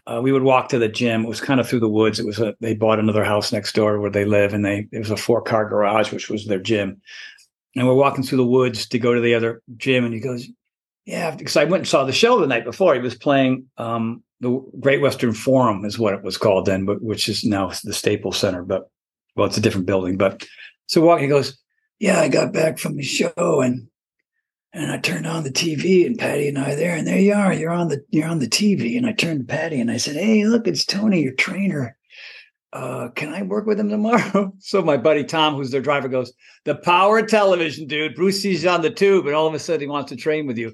[SPEAKER 2] uh, we would walk to the gym. It was kind of through the woods. It was a they bought another house next door where they live, and they it was a four car garage, which was their gym. And we're walking through the woods to go to the other gym, and he goes, yeah, because I went and saw the show the night before. He was playing um, the Great Western Forum, is what it was called then, but which is now the Staples Center. But well, it's a different building. But so walking, he goes, "Yeah, I got back from the show and and I turned on the TV and Patti and I are there, and there you are. You're on the you're on the TV." And I turned to Patti and I said, "Hey, look, it's Tony, your trainer. uh, can I work with him tomorrow? so my buddy Tom, who's their driver, goes, the power of television, dude. Bruce sees you on the tube, and all of a sudden he wants to train with you.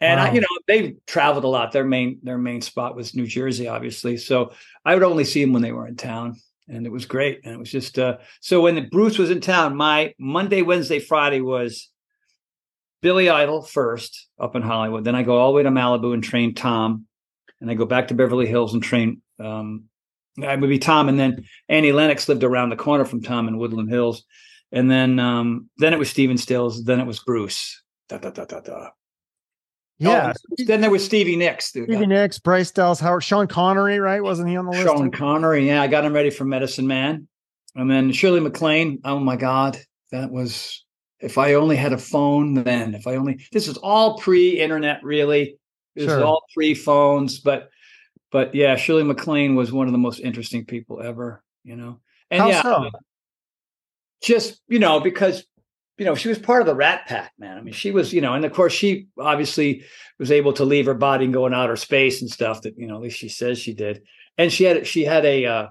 [SPEAKER 2] And wow. I, you know, they've traveled a lot. Their main their main spot was New Jersey, obviously. So I would only see them when they were in town, and it was great. And it was just uh, so when Bruce was in town, my Monday, Wednesday, Friday was Billy Idol first up in Hollywood. Then I go all the way to Malibu and train Tom, and I go back to Beverly Hills and train. Um, I would be Tom, and then Annie Lennox lived around the corner from Tom in Woodland Hills, and then um, then it was Stephen Stills, then it was Bruce. Da, da, da, da, da.
[SPEAKER 1] Yeah.
[SPEAKER 2] Oh, then there was Stevie Nicks.
[SPEAKER 1] Dude. Stevie Nicks, Bryce Dallas Howard, Sean Connery, right? Wasn't he on the list?
[SPEAKER 2] Sean Connery. Yeah, I got him ready for Medicine Man. And then Shirley MacLaine. Oh my God. That was if I only had a phone then. If I only this is all pre-internet, really. This sure. is all pre-phones. But but yeah, Shirley MacLaine was one of the most interesting people ever, you know. And
[SPEAKER 1] How
[SPEAKER 2] yeah,
[SPEAKER 1] so?
[SPEAKER 2] just, you know, because you know, she was part of the Rat Pack, man. I mean, she was, you know, and of course, she obviously was able to leave her body and go in outer space and stuff. That you know, at least she says she did. And she had she had a, uh,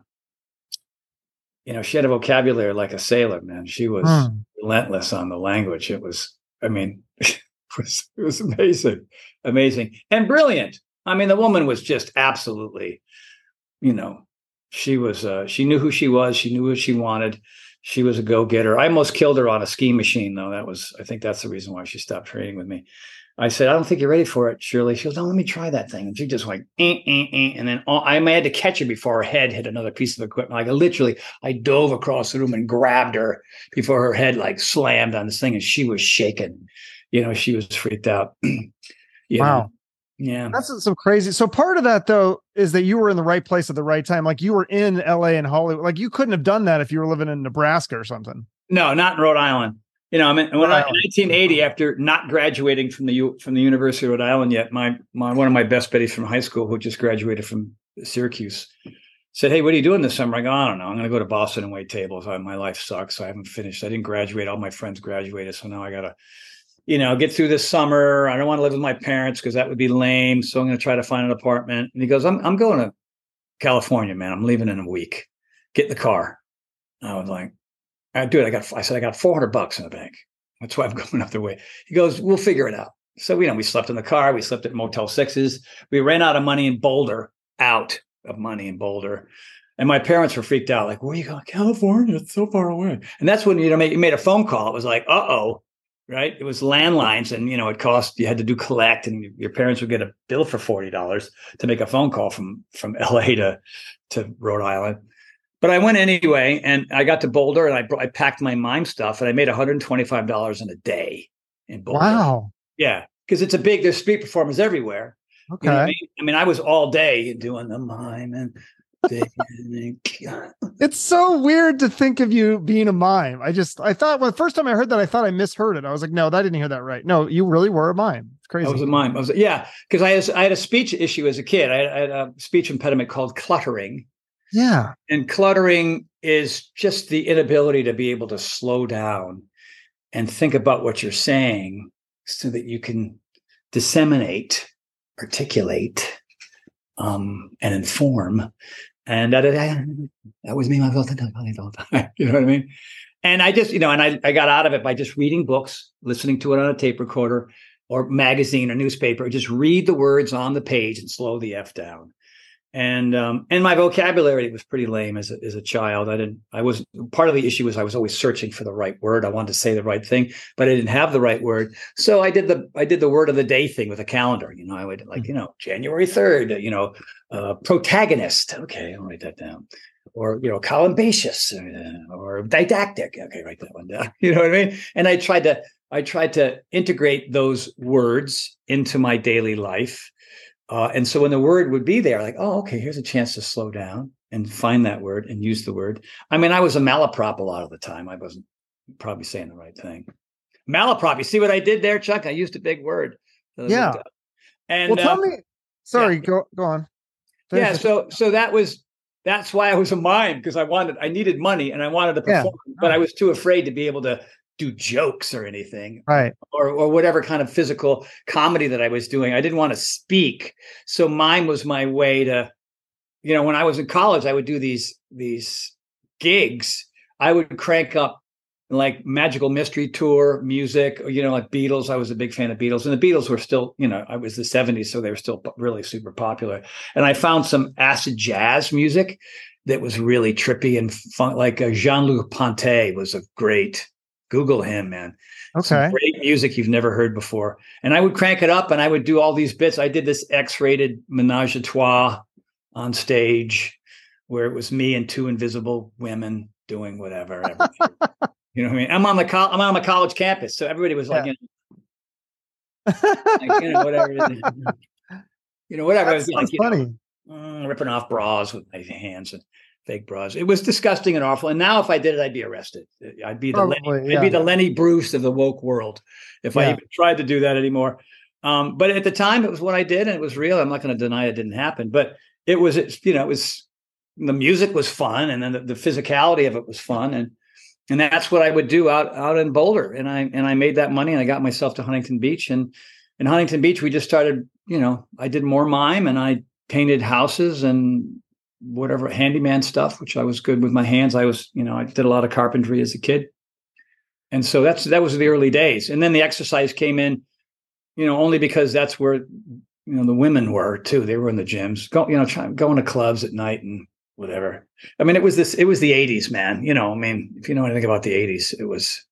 [SPEAKER 2] you know, she had a vocabulary like a sailor, man. She was hmm. Relentless on the language. It was, I mean, it was it was amazing, amazing, and brilliant. I mean, the woman was just absolutely, you know, she was uh, she knew who she was. She knew what she wanted she was a go-getter. I almost killed her on a ski machine, though. That was, I think that's the reason why she stopped training with me. I said, I don't think you're ready for it, Shirley. She goes, No, let me try that thing. And she just went, eh, eh, eh. and then all, I had to catch her before her head hit another piece of equipment. Like I literally, I dove across the room and grabbed her before her head like slammed on this thing, and she was shaking. You know, she was freaked out.
[SPEAKER 1] wow.
[SPEAKER 2] Yeah.
[SPEAKER 1] That's some crazy. So part of that though is that you were in the right place at the right time. Like you were in LA and Hollywood. Like you couldn't have done that if you were living in Nebraska or something.
[SPEAKER 2] No, not in Rhode Island. You know, I mean, when I, in 1980, after not graduating from the from the University of Rhode Island yet, my my one of my best buddies from high school, who just graduated from Syracuse, said, "Hey, what are you doing this summer?" I go, "I don't know. I'm going to go to Boston and wait tables. I, my life sucks. I haven't finished. I didn't graduate. All my friends graduated, so now I got to you know, get through this summer. I don't want to live with my parents because that would be lame. So I'm going to try to find an apartment. And he goes, I'm, I'm going to California, man. I'm leaving in a week. Get in the car. I was like, I do it. I got, I said, I got 400 bucks in the bank. That's why I'm going up the way. He goes, we'll figure it out. So, you know, we slept in the car. We slept at Motel Sixes. We ran out of money in Boulder, out of money in Boulder. And my parents were freaked out, like, where are you going? California, it's so far away. And that's when you know you made a phone call. It was like, uh oh, right? It was landlines, and you know it cost. You had to do collect, and your parents would get a bill for forty dollars to make a phone call from from L.A. to to Rhode Island. But I went anyway, and I got to Boulder, and I I packed my mime stuff, and I made one hundred twenty five dollars in a day in Boulder.
[SPEAKER 1] Wow!
[SPEAKER 2] Yeah, because it's a big. There's street performers everywhere.
[SPEAKER 1] Okay. You know
[SPEAKER 2] I, mean? I mean, I was all day doing the mime and
[SPEAKER 1] it's so weird to think of you being a mime. I just I thought well, the first time I heard that, I thought I misheard it. I was like, no, I didn't hear that right. No, you really were a mime. It's crazy.
[SPEAKER 2] I was a mime. I was yeah, because I had I had a speech issue as a kid. I had, I had a speech impediment called cluttering.
[SPEAKER 1] Yeah,
[SPEAKER 2] and cluttering is just the inability to be able to slow down and think about what you're saying so that you can disseminate, articulate, um, and inform and that, that was me my all the time. You know what I mean? And I just, you know, and I, I got out of it by just reading books, listening to it on a tape recorder or magazine or newspaper. Just read the words on the page and slow the F down and um, and my vocabulary was pretty lame as a, as a child. I didn't. I was part of the issue was I was always searching for the right word. I wanted to say the right thing, but I didn't have the right word. So I did the I did the word of the day thing with a calendar. You know, I would like hmm. you know January third. You know, uh, protagonist. Okay, I'll write that down. Or you know, columbaceous uh, or didactic. Okay, write that one down. You know what I mean? And I tried to I tried to integrate those words into my daily life uh, and so when the word would be there, like, oh, okay, here's a chance to slow down and find that word and use the word. I mean, I was a malaprop a lot of the time. I wasn't probably saying the right thing. Malaprop. You see what I did there, Chuck? I used a big word.
[SPEAKER 1] Yeah.
[SPEAKER 2] And
[SPEAKER 1] well, tell uh, me. Sorry, yeah. go go on.
[SPEAKER 2] Finish yeah. So so that was that's why I was a mime because I wanted I needed money and I wanted to perform, yeah. but I was too afraid to be able to do jokes or anything
[SPEAKER 1] right.
[SPEAKER 2] or or whatever kind of physical comedy that i was doing i didn't want to speak. So mine was my way to you know, when I was in college, I would do these these gigs. I would crank up like magical mystery tour music you know like beatles. I was a big fan of beatles and the beatles were still you know i was the 70s so they were still really super popular. And i found some acid jazz music that was really trippy and fun like uh, jean-luc ponty was a great google him man
[SPEAKER 1] okay
[SPEAKER 2] some great music you've never heard before and i would crank it up and i would do all these bits i did this x-rated menage a trois on stage where it was me and two invisible women doing whatever You know what I mean? I'm on the co- I'm on the college campus, so everybody was like,
[SPEAKER 1] Yeah.
[SPEAKER 2] you, know, like you know, whatever, you know, whatever.
[SPEAKER 1] That
[SPEAKER 2] It was like, you know,
[SPEAKER 1] funny.
[SPEAKER 2] mm, ripping off bras with my hands and fake bras. It was disgusting and awful. And now, if I did it, I'd be arrested. I'd be the Lenny,
[SPEAKER 1] Probably,
[SPEAKER 2] I'd be the Lenny Bruce of the woke world if I even tried to do that anymore. Um, but at the time, it was what I did, and it was real. I'm not going to deny it didn't happen, but it was, you know, it was the music was fun, and then the, the physicality of it was fun, and and that's what I would do out out in Boulder. And I and I made that money, and I got myself to Huntington Beach, and in Huntington Beach, we just started. You know, I did more mime, and I painted houses and whatever handyman stuff, which I was good with my hands. I was, you know, I did a lot of carpentry as a kid, and so that's that was the early days. And then the exercise came in, you know, only because that's where you know the women were too. They were in the gyms, go, you know, try, going to clubs at night and whatever. I mean, it was this. It was the '80s, man. You know, I mean, if you know anything about the '80s, it was,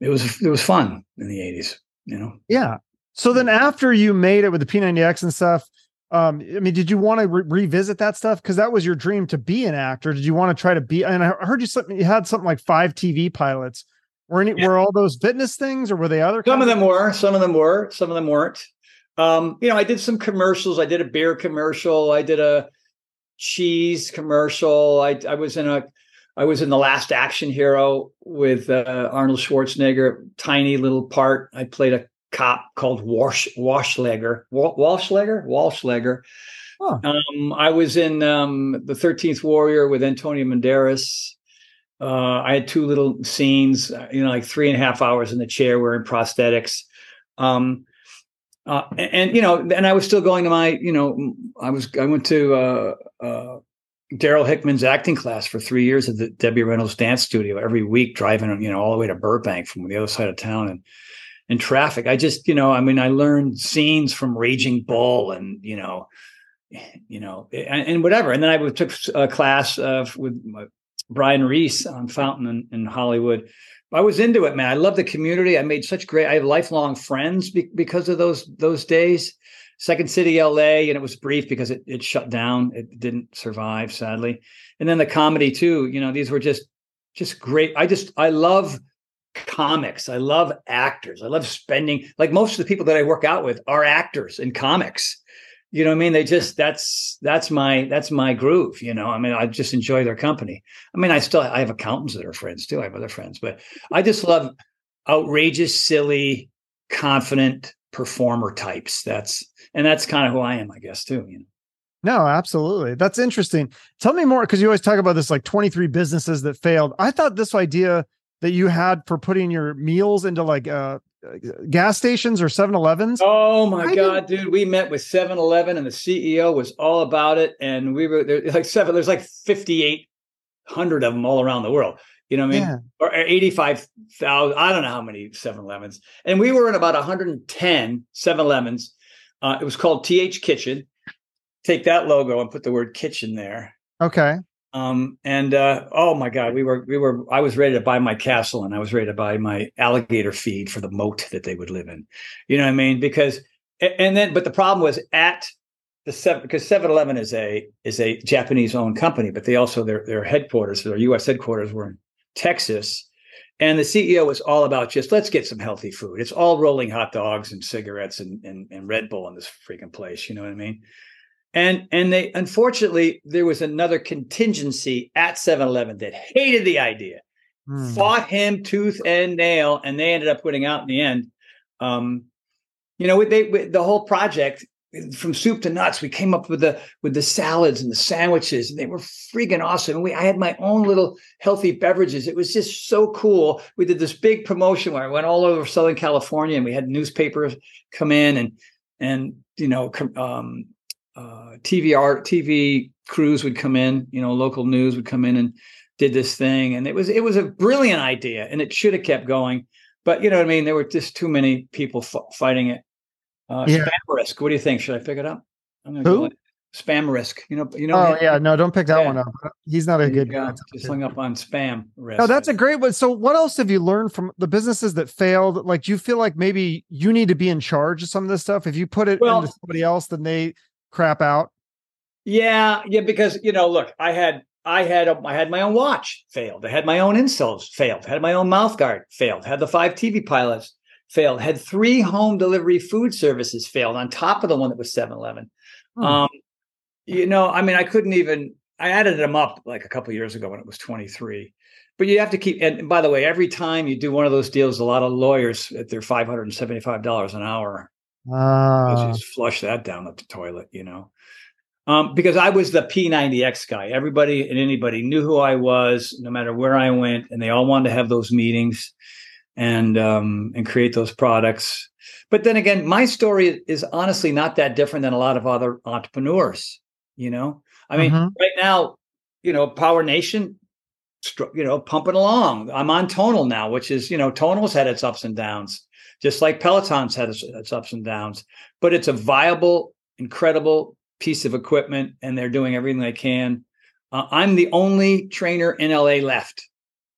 [SPEAKER 2] it was, it was fun in the '80s. You know,
[SPEAKER 1] Yeah. So then after you made it with the P90X and stuff, um, I mean, did you want to re- revisit that stuff? Because that was your dream to be an actor. Did you want to try to be? And I heard you something. You had something like five TV pilots. Were any?
[SPEAKER 2] Yeah.
[SPEAKER 1] Were all those fitness things, or were they other?
[SPEAKER 2] some of them were, some of them were, some of them weren't. Um, you know, I did some commercials. I did a beer commercial. I did a cheese commercial. I I was in a I was in the Last Action Hero with uh, Arnold Schwarzenegger. Tiny little part. I played a cop called Wash Washlegger. Wa- Walshlegger. Walshlegger.
[SPEAKER 1] Huh.
[SPEAKER 2] Um, I was in um, the Thirteenth Warrior with Antonio Banderas. Uh, I had two little scenes, uh, you know, like three and a half hours in the chair wearing prosthetics. Um, uh, and, and, you know, and I was still going to my, you know, I was I went to uh, uh, Darryl Hickman's acting class for three years at the Debbie Reynolds Dance Studio every week, driving you know all the way to Burbank from the other side of town and in traffic. I just, you know, I mean, I learned scenes from Raging Bull and you know, you know, and, and whatever. And then I took a class uh, with Brian Reise on Fountain in, in Hollywood. I was into it, man. I love the community. I made such great. I have lifelong friends be, because of those those days. Second City, LA, and it was brief because it it shut down. It didn't survive, sadly. And then the comedy too. You know, these were just just great. I just I love comics. I love actors. I love spending like most of the people that I work out with are actors in comics. You know what I mean? They just that's that's my that's my groove. You know, I mean, I just enjoy their company. I mean, I still I have accountants that are friends too. I have other friends, but I just love outrageous, silly, confident performer types. That's and that's kind of who I am, I guess, too. You know.
[SPEAKER 1] No, absolutely. That's interesting. Tell me more because you always talk about this like 23 businesses that failed. I thought this idea that you had for putting your meals into like uh, gas stations or 7-Elevens.
[SPEAKER 2] Oh my
[SPEAKER 1] I
[SPEAKER 2] God, dude. We met with 7-Eleven and the CEO was all about it. And we were there like seven, there's like 5,800 of them all around the world. You know what I mean?
[SPEAKER 1] Yeah.
[SPEAKER 2] Or 85,000. I don't know how many 7-Elevens. And we were in about 110 7-Elevens. Uh, it was called TH Kitchen. Take that logo and put the word kitchen there.
[SPEAKER 1] Okay.
[SPEAKER 2] Um, and uh, oh my God, we were we were I was ready to buy my castle and I was ready to buy my alligator feed for the moat that they would live in. You know what I mean? Because and then but the problem was at the seven because 7-Eleven is a is a Japanese owned company, but they also their their headquarters, their US headquarters were in Texas. And the CEO was all about just let's get some healthy food. It's all rolling hot dogs and cigarettes and, and, and Red Bull in this freaking place. You know what I mean? And and they unfortunately there was another contingency at 7-Eleven that hated the idea,
[SPEAKER 1] Hmm.
[SPEAKER 2] fought him tooth and nail, and they ended up winning out in the end. Um, you know, they with the whole project from soup to nuts, we came up with the with the salads and the sandwiches, and they were freaking awesome. And we I had my own little healthy beverages. It was just so cool. We did this big promotion where I went all over Southern California, and we had newspapers come in and and you know um, uh, TV art, TV crews would come in, you know, local news would come in and did this thing, and it was it was a brilliant idea, and it should have kept going, but you know what I mean. There were just too many people f- fighting it. Uh, yeah. Spam risk. What do you think? Should I pick it up?
[SPEAKER 1] I'm gonna Who?
[SPEAKER 2] Spam risk. You know, you know.
[SPEAKER 1] Oh yeah, no, don't pick that yeah. one up. He's not a good
[SPEAKER 2] guy. Just hung up on spam risk.
[SPEAKER 1] No, that's a great one. So, what else have you learned from the businesses that failed? Like, do you feel like maybe you need to be in charge of some of this stuff? If you put it well, into somebody else, then they crap out.
[SPEAKER 2] Yeah, yeah, because you know, look, I had I had a, I had my own watch failed. I had my own insoles failed. Had my own mouth guard failed. Had the five TV pilots failed. Had three home delivery food services failed on top of the one that was 7-Eleven. Hmm. Um, you know, I mean, I couldn't even. I added them up like a couple years ago when it was 23. But you have to keep. And by the way, every time you do one of those deals, a lot of lawyers at their 575 dollars an hour.
[SPEAKER 1] Ah.
[SPEAKER 2] Just flush that down the toilet, you know. Um, because I was the P90X guy. Everybody and anybody knew who I was, no matter where I went, and they all wanted to have those meetings and um, and create those products. But then again, my story is honestly not that different than a lot of other entrepreneurs. You know, I mean, mm-hmm. right now, you know, Power Nation, you know, pumping along. I'm on Tonal now, which is you know, Tonal's had its ups and downs, just like Peloton's had its, its ups and downs. But it's a viable, incredible piece of equipment, and they're doing everything they can. Uh, I'm the only trainer in LA left.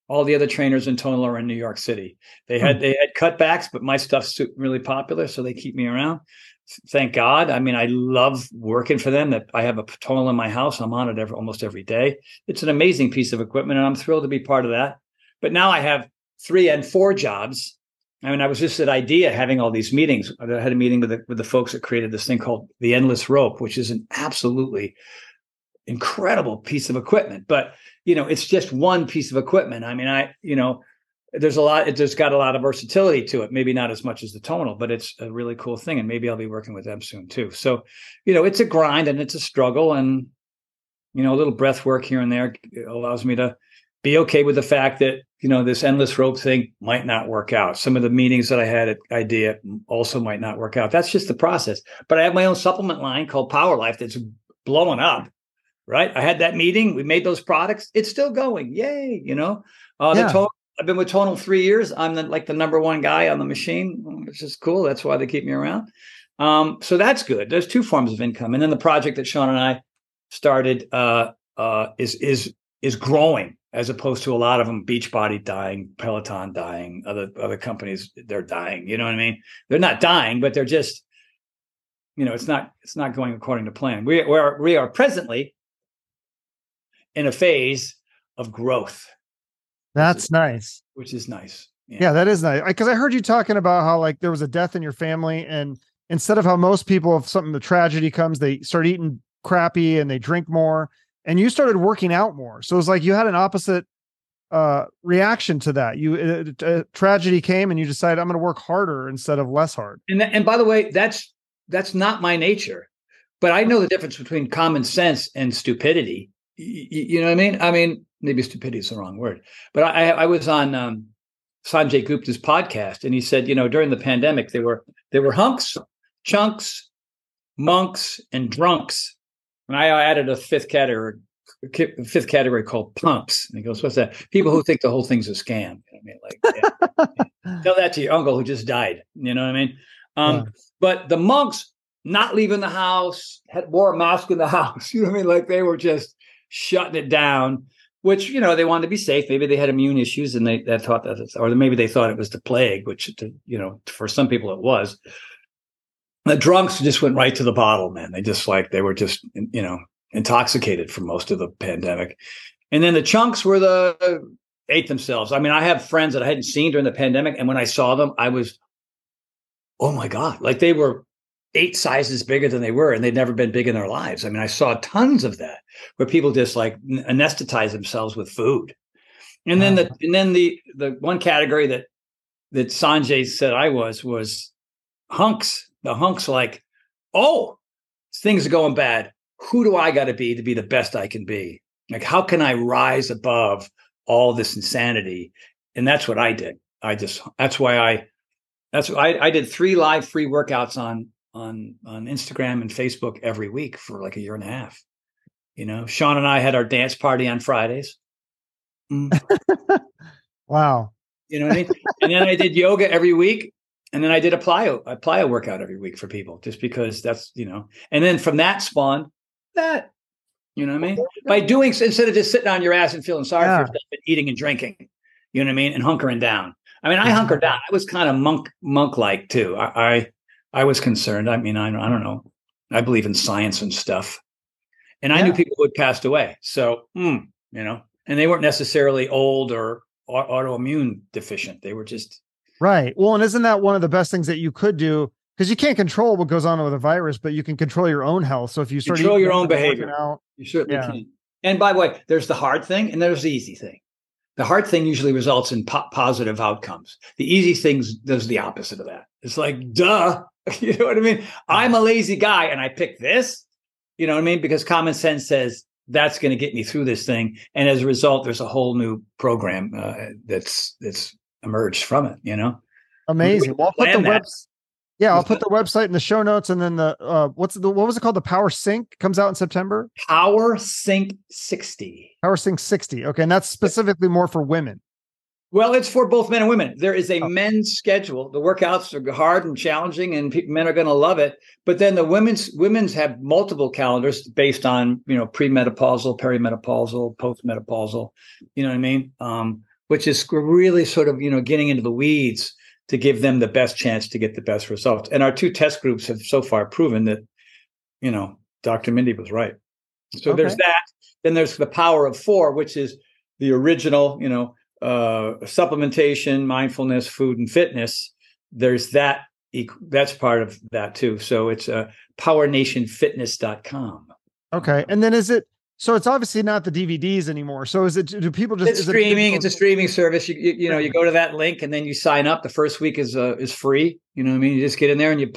[SPEAKER 2] All the other trainers in Tonal are in New York City. They had hmm. they had cutbacks, but my stuff's really popular, so they keep me around thank God. I mean, I love working for them. That I have a Tonal in my house. I'm on it every, almost every day. It's an amazing piece of equipment, and I'm thrilled to be part of that. But now I have three and four jobs. I mean, I was just that IDEA having all these meetings. I had a meeting with the, with the folks that created this thing called the Endless Rope, which is an absolutely incredible piece of equipment. But you know, it's just one piece of equipment. I mean, I you know, there's a lot it just got a lot of versatility to it maybe not as much as the tonal but it's a really cool thing and maybe i'll be working with them soon too so you know it's a grind and it's a struggle and you know a little breath work here and there allows me to be okay with the fact that you know this endless rope thing might not work out. Some of the meetings that i had at idea also might not work out. That's just the process. But i have my own supplement line called power life that's blowing up right? I had that meeting. We made those products. It's still going. Yay you know? Uh, yeah. the total I've been with Tonal three years. I'm the, like the number one guy on the machine, which is cool. That's why they keep me around. Um, so that's good. There's two forms of income, and then the project that Sean and I started uh, uh, is is is growing as opposed to a lot of them Beachbody dying, Peloton dying, other other companies they're dying. You know what I mean? They're not dying, but they're just you know it's not it's not going according to plan. We we are we are presently in a phase of growth
[SPEAKER 1] that's which is,
[SPEAKER 2] nice. Which is nice.
[SPEAKER 1] Yeah. yeah, that is nice. Because I, I heard you talking about how like there was a death in your family, and instead of how most people, if something the tragedy comes, they start eating crappy and they drink more, and you started working out more. So it's like you had an opposite uh reaction to that. You uh, uh, tragedy came and you decided i'm going to work harder instead of less hard.
[SPEAKER 2] And th- and by the way that's that's not my nature but i know the difference between common sense and stupidity. Y- you know what i mean? I mean maybe stupidity is the wrong word, but I, I was on um, Sanjay Gupta's podcast, and he said, you know, during the pandemic, there were there were hunks, chunks, monks, and drunks, and I added a fifth category, fifth category called pumps. And he goes, "What's that? People who think the whole thing's a scam." I mean, like, yeah. tell that to your uncle who just died. You know what I mean? Um, yeah. But the monks not leaving the house, had wore a mask in the house. You know what I mean? Like they were just shutting it down which you know they wanted to be safe. Maybe they had immune issues, and they, they thought that, or maybe they thought it was the plague, which you know for some people it was. The drunks just went right to the bottle, man. They just like they were just you know intoxicated for most of the pandemic, and then the chunks were the ate themselves. I mean, I have friends that I hadn't seen during the pandemic, and when I saw them, I was, oh my god, like they were eight sizes bigger than they were and they'd never been big in their lives. I mean, I saw tons of that where people just like anesthetize themselves with food. And then the and then the the one category that that Sanjay said I was was hunks. The hunks like, oh, things are going bad. Who do I got to be to be the best I can be? Like, how can I rise above all this insanity? And that's what I did. I just that's why I that's I, I did three live free workouts on on on Instagram and Facebook every week for like a year and a half. You know, Sean and I had our dance party on Fridays. Mm.
[SPEAKER 1] wow.
[SPEAKER 2] You know what I mean? and then I did yoga every week. And then I did a plyo, a plyo workout every week for people just because that's, you know, and then from that spawned that, you know what I mean? By doing, instead of just sitting on your ass and feeling sorry yeah. for yourself and eating and drinking, you know what I mean? And hunkering down. I mean, I hunkered down. I was kind of monk, monk like too. I, I, I, was concerned. I mean, I, I don't know. I believe in science and stuff. And I yeah. knew people who had passed away. So, mm, you know, and they weren't necessarily old or autoimmune deficient. They were just
[SPEAKER 1] right. Well, and isn't that one of the best things that you could do? Because you can't control what goes on with a virus, but you can control your own health. So if you start
[SPEAKER 2] control your own behavior, out, you certainly yeah. can. And by the way, there's the hard thing and there's the easy thing. The hard thing usually results in po- positive outcomes. The easy thing does the opposite of that. It's like, duh. you know what I mean? I'm a lazy guy and I pick this. You know what I mean? Because common sense says that's going to get me through this thing. And as a result, there's a whole new program uh, that's that's emerged from it. You know,
[SPEAKER 1] amazing. Well, I'll put the web. Yeah, I'll put the website in the show notes, and then the uh, what's the what was it called? The Power Sync comes out in September.
[SPEAKER 2] Power Sync sixty.
[SPEAKER 1] Power Sync sixty. Okay, and that's specifically more for women.
[SPEAKER 2] Well, it's for both men and women. There is a oh. men's schedule. The workouts are hard and challenging, and pe- men are going to love it. But then the women's women's have multiple calendars based on you know premenopausal, perimenopausal, postmenopausal. You know what I mean? Um, which is really sort of you know getting into the weeds to give them the best chance to get the best results. And our two test groups have so far proven that you know Dr. Mindy was right. So okay. there's that. Then there's the power of four, which is the original, you know, uh, supplementation, mindfulness, food, and fitness. There's that. That's part of that too. So it's uh, powernationfitness.com.
[SPEAKER 1] Okay. And then is it, so it's obviously not the DVDs anymore. So is it, do people just,
[SPEAKER 2] it's streaming. It it's a streaming service. You, you, you, know, you go to that link and then you sign up. The first week is, uh, is free. You know what I mean? You just get in there and you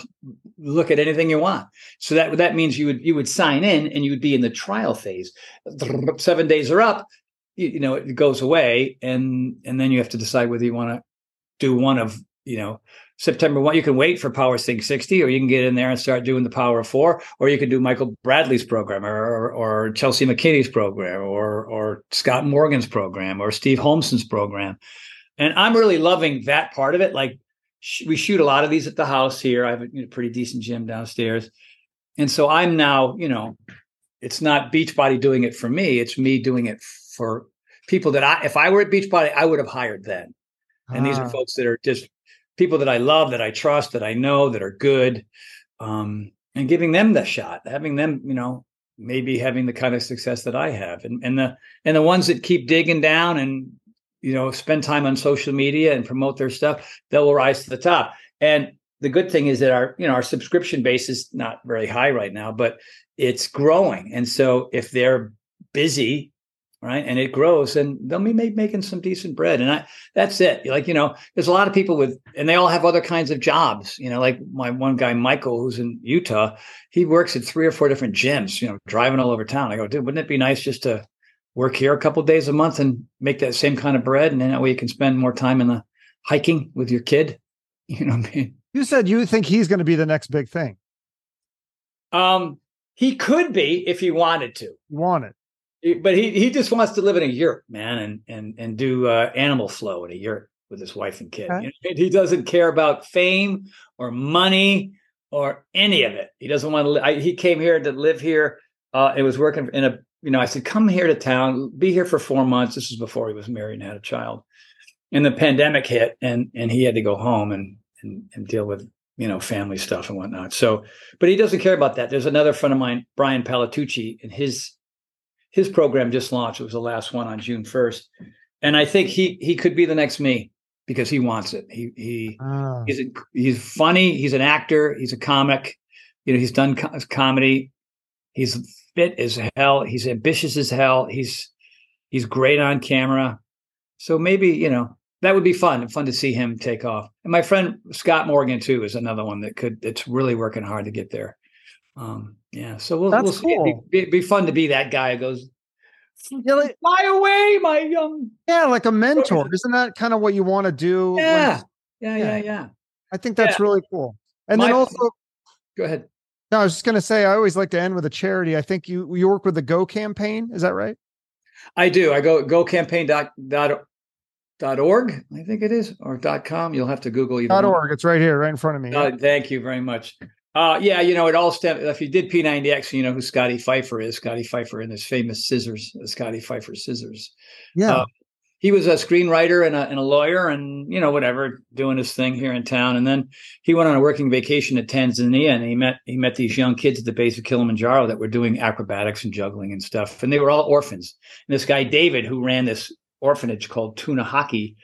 [SPEAKER 2] look at anything you want. So that, that means you would, you would sign in and you would be in the trial phase. Seven days are up you, you know it goes away and and then you have to decide whether you want to do one of you know September 1, you can wait for Power Sync 60, or you can get in there and start doing the Power of Four, or you can do Michael Bradley's program, or, or Chelsea McKinney's program, or or Scott Morgan's program, or Steve Holmeson's program. And I'm really loving that part of it. Like sh- we shoot a lot of these at the house here. I have a you know, pretty decent gym downstairs. And so I'm now, you know, it's not Beachbody doing it for me, it's me doing it for people that I, if I were at Beachbody, I would have hired then. And ah. these are ah. folks that are just people that I love, that I trust, that I know, that are good, um, and giving them the shot, having them, you know, maybe having the kind of success that I have, and and the and the ones that keep digging down and you know spend time on social media and promote their stuff, they will rise to the top. And the good thing is that our you know our subscription base is not very high right now, but it's growing. And so if they're busy right? And it grows and they'll be making some decent bread. And i that's it. Like you know there's a lot of people with and they all have other kinds of jobs. You know like my one guy michael who's in utah he works at three or four different gyms you know driving all over town. I go dude wouldn't it be nice just to work here a couple days a month and make that same kind of bread? And then that way you can spend more time in the hiking with your kid. You know what I mean?
[SPEAKER 1] you said you think he's going to be the next big thing.
[SPEAKER 2] Um he could be if he wanted to.
[SPEAKER 1] Wanted
[SPEAKER 2] but he he just wants to live in a yurt, man, and and and do uh, animal flow in a yurt with his wife and kid. Okay. You know, he doesn't care about fame or money or any of it. He doesn't want to. Li- I, he came here to live here. Uh, it was working in a. You know, I said, come here to town, be here for four months. This is before he was married and had a child. And the pandemic hit, and and he had to go home and and, and deal with you know family stuff and whatnot. So, but he doesn't care about that. There's another friend of mine, Brian Palatucci, and his his program just launched. It was the last one on June 1st. And I think he he could be the next me because he wants it. He he oh. he's a, he's funny. He's an actor. He's a comic. You know, he's done co- comedy. He's fit as hell. He's ambitious as hell. He's he's great on camera. So maybe you know that would be fun. Fun to see him take off. And my friend Scott Morgan too is another one that could. It's really working hard to get there. Um, yeah, so we'll, That's we'll see. Cool. It'd be, be, fun to be that guy who goes, fly away, my young.
[SPEAKER 1] Yeah, like a mentor. Isn't that kind of what you want to do?
[SPEAKER 2] Yeah. yeah, yeah, yeah,
[SPEAKER 1] I think that's yeah. really cool. And my, then also,
[SPEAKER 2] go ahead.
[SPEAKER 1] No, I was just going to say, I always like to end with a charity. I think you you work with the Go campaign. Is that right?
[SPEAKER 2] I do. I go gocampaign dot dot dot org. I think it is or dot com. You'll have to Google
[SPEAKER 1] dot org. It's right here, right in front of me.
[SPEAKER 2] Uh, thank you very much. Uh, yeah, you know, it all stems. If you did P90X, you know who Scotty Fifer is. Scotty Fifer and his famous scissors, Scotty Fifer scissors.
[SPEAKER 1] Yeah. Uh,
[SPEAKER 2] he was a screenwriter and a, and a lawyer and you know whatever doing his thing here in town and then he went on a working vacation to tanzania and he met he met these young kids at the base of kilimanjaro that were doing acrobatics and juggling and stuff and they were all orphans and this guy david who ran this orphanage called tuna Hockey,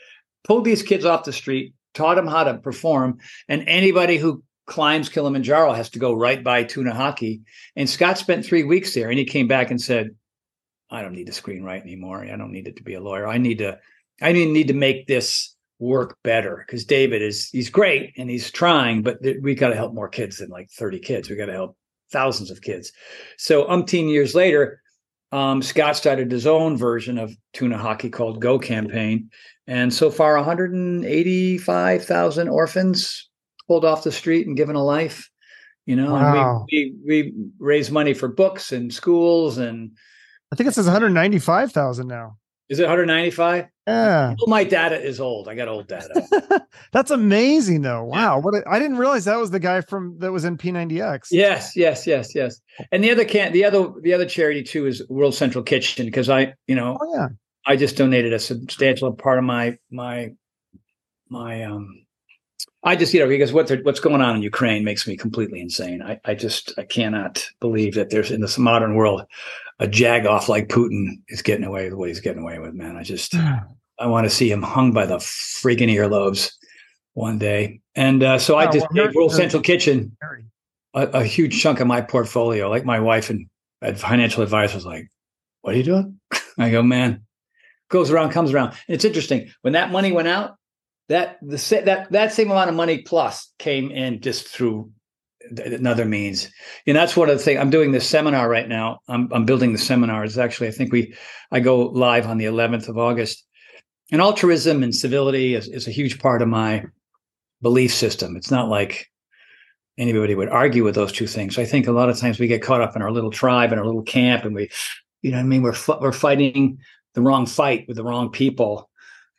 [SPEAKER 2] pulled these kids off the street taught them how to perform and anybody who climbs kilimanjaro has to go right by tuna haki and scott spent three weeks there and he came back and said I don't need to screenwrite anymore. I don't need it to be a lawyer. I need to, I need to make this work better because David is he's great and he's trying, but th- we got to help more kids than like 30 kids. We got to help thousands of kids. So umpteen years later, um, Scott started his own version of Tuna Haki called Go Campaign, and so far 185,000 orphans pulled off the street and given a life. You know, wow. and we, we we raise money for books and schools and
[SPEAKER 1] I think it says 195,000 now.
[SPEAKER 2] Is it 195?
[SPEAKER 1] Yeah.
[SPEAKER 2] Well, my data is old. I got old data.
[SPEAKER 1] That's amazing, though. Wow. What a, I didn't realize that was the guy from that was in P90X.
[SPEAKER 2] Yes, yes, yes, yes. And the other can the other the other charity too is World Central Kitchen because I you know
[SPEAKER 1] oh, yeah
[SPEAKER 2] I just donated a substantial part of my my my um I just, you know, because what what's going on in Ukraine makes me completely insane. I, I just, I cannot believe that there's in this modern world a jagoff like Putin is getting away with what he's getting away with, man. I just, I want to see him hung by the freaking earlobes one day. And uh, so I oh, just well, gave World Central Kitchen a, a, huge chunk of my portfolio. Like my wife and financial advisor was like, "What are you doing?" I go, "Man, goes around, comes around." And it's interesting when that money went out that the that that same amount of money plus came in just through another means. And that's one of the things I'm doing this seminar right now. I'm I'm building the seminar. It's actually I think we I go live on the 11th of August. And altruism and civility is, is a huge part of my belief system. It's not like anybody would argue with those two things. I think a lot of times we get caught up in our little tribe and our little camp, and we, you know, I mean, we're we're fighting the wrong fight with the wrong people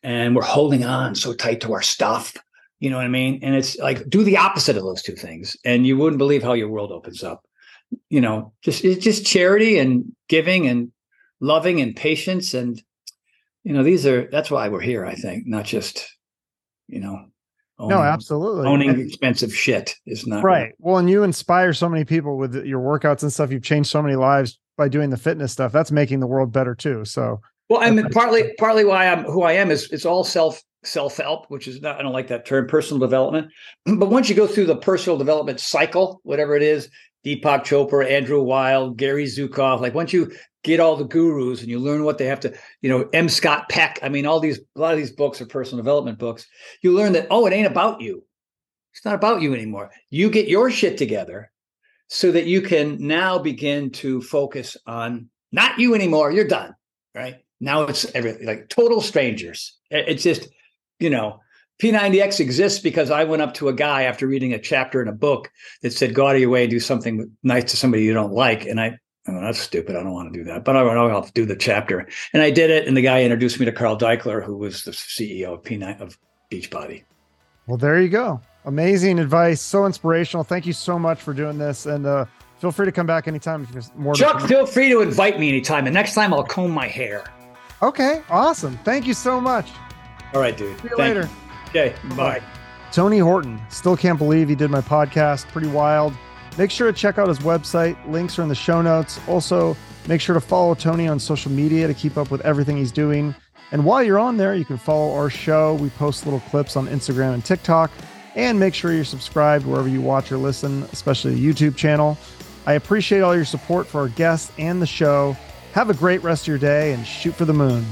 [SPEAKER 2] and we're holding on so tight to our stuff. You know what I mean? And it's like do the opposite of those two things, and you wouldn't believe how your world opens up. You know, just it's just charity and giving and loving and patience and you know these are that's why we're here. I think not just you know
[SPEAKER 1] Owning, no, absolutely.
[SPEAKER 2] Owning and, expensive shit is not
[SPEAKER 1] right. Well, and you inspire so many people with your workouts and stuff. You've changed so many lives by doing the fitness stuff. That's making the world better too. So
[SPEAKER 2] well, I mean, partly partly why I'm who I am is it's all self self help, which is not I don't like that term, personal development. But once you go through the personal development cycle, whatever it is, Deepak Chopra, Andrew Weil, Gary Zukav, like once you get all the gurus and you learn what they have to, you know, M. Scott Peck. I mean, all these a lot of these books are personal development books. You learn that oh, it ain't about you. It's not about you anymore. You get your shit together so that you can now begin to focus on not you anymore. You're done, right? Now it's everything like total strangers. It's just, you know, P90X exists because I went up to a guy after reading a chapter in a book that said, go out of your way and do something nice to somebody you don't like. And I, oh, that's stupid. I don't want to do that. But I went, oh, I'll do the chapter. And I did it. And the guy introduced me to Carl Daikeler, who was the CEO of P9 of Beachbody.
[SPEAKER 1] Well, there you go. Amazing advice. So inspirational. Thank you so much for doing this. And uh, feel free to come back anytime if there's more.
[SPEAKER 2] Chuck, feel free to invite me anytime. And next time I'll comb my hair.
[SPEAKER 1] Okay, awesome. Thank you so much.
[SPEAKER 2] All right, dude.
[SPEAKER 1] See you Thank later.
[SPEAKER 2] You. Okay, bye.
[SPEAKER 1] Tony Horton. Still can't believe he did my podcast. Pretty wild. Make sure to check out his website. Links are in the show notes. Also, make sure to follow Tony on social media to keep up with everything he's doing. And while you're on there, you can follow our show. We post little clips on Instagram and TikTok. And make sure you're subscribed wherever you watch or listen, especially the YouTube channel. I appreciate all your support for our guests and the show. Have a great rest of your day and shoot for the moon.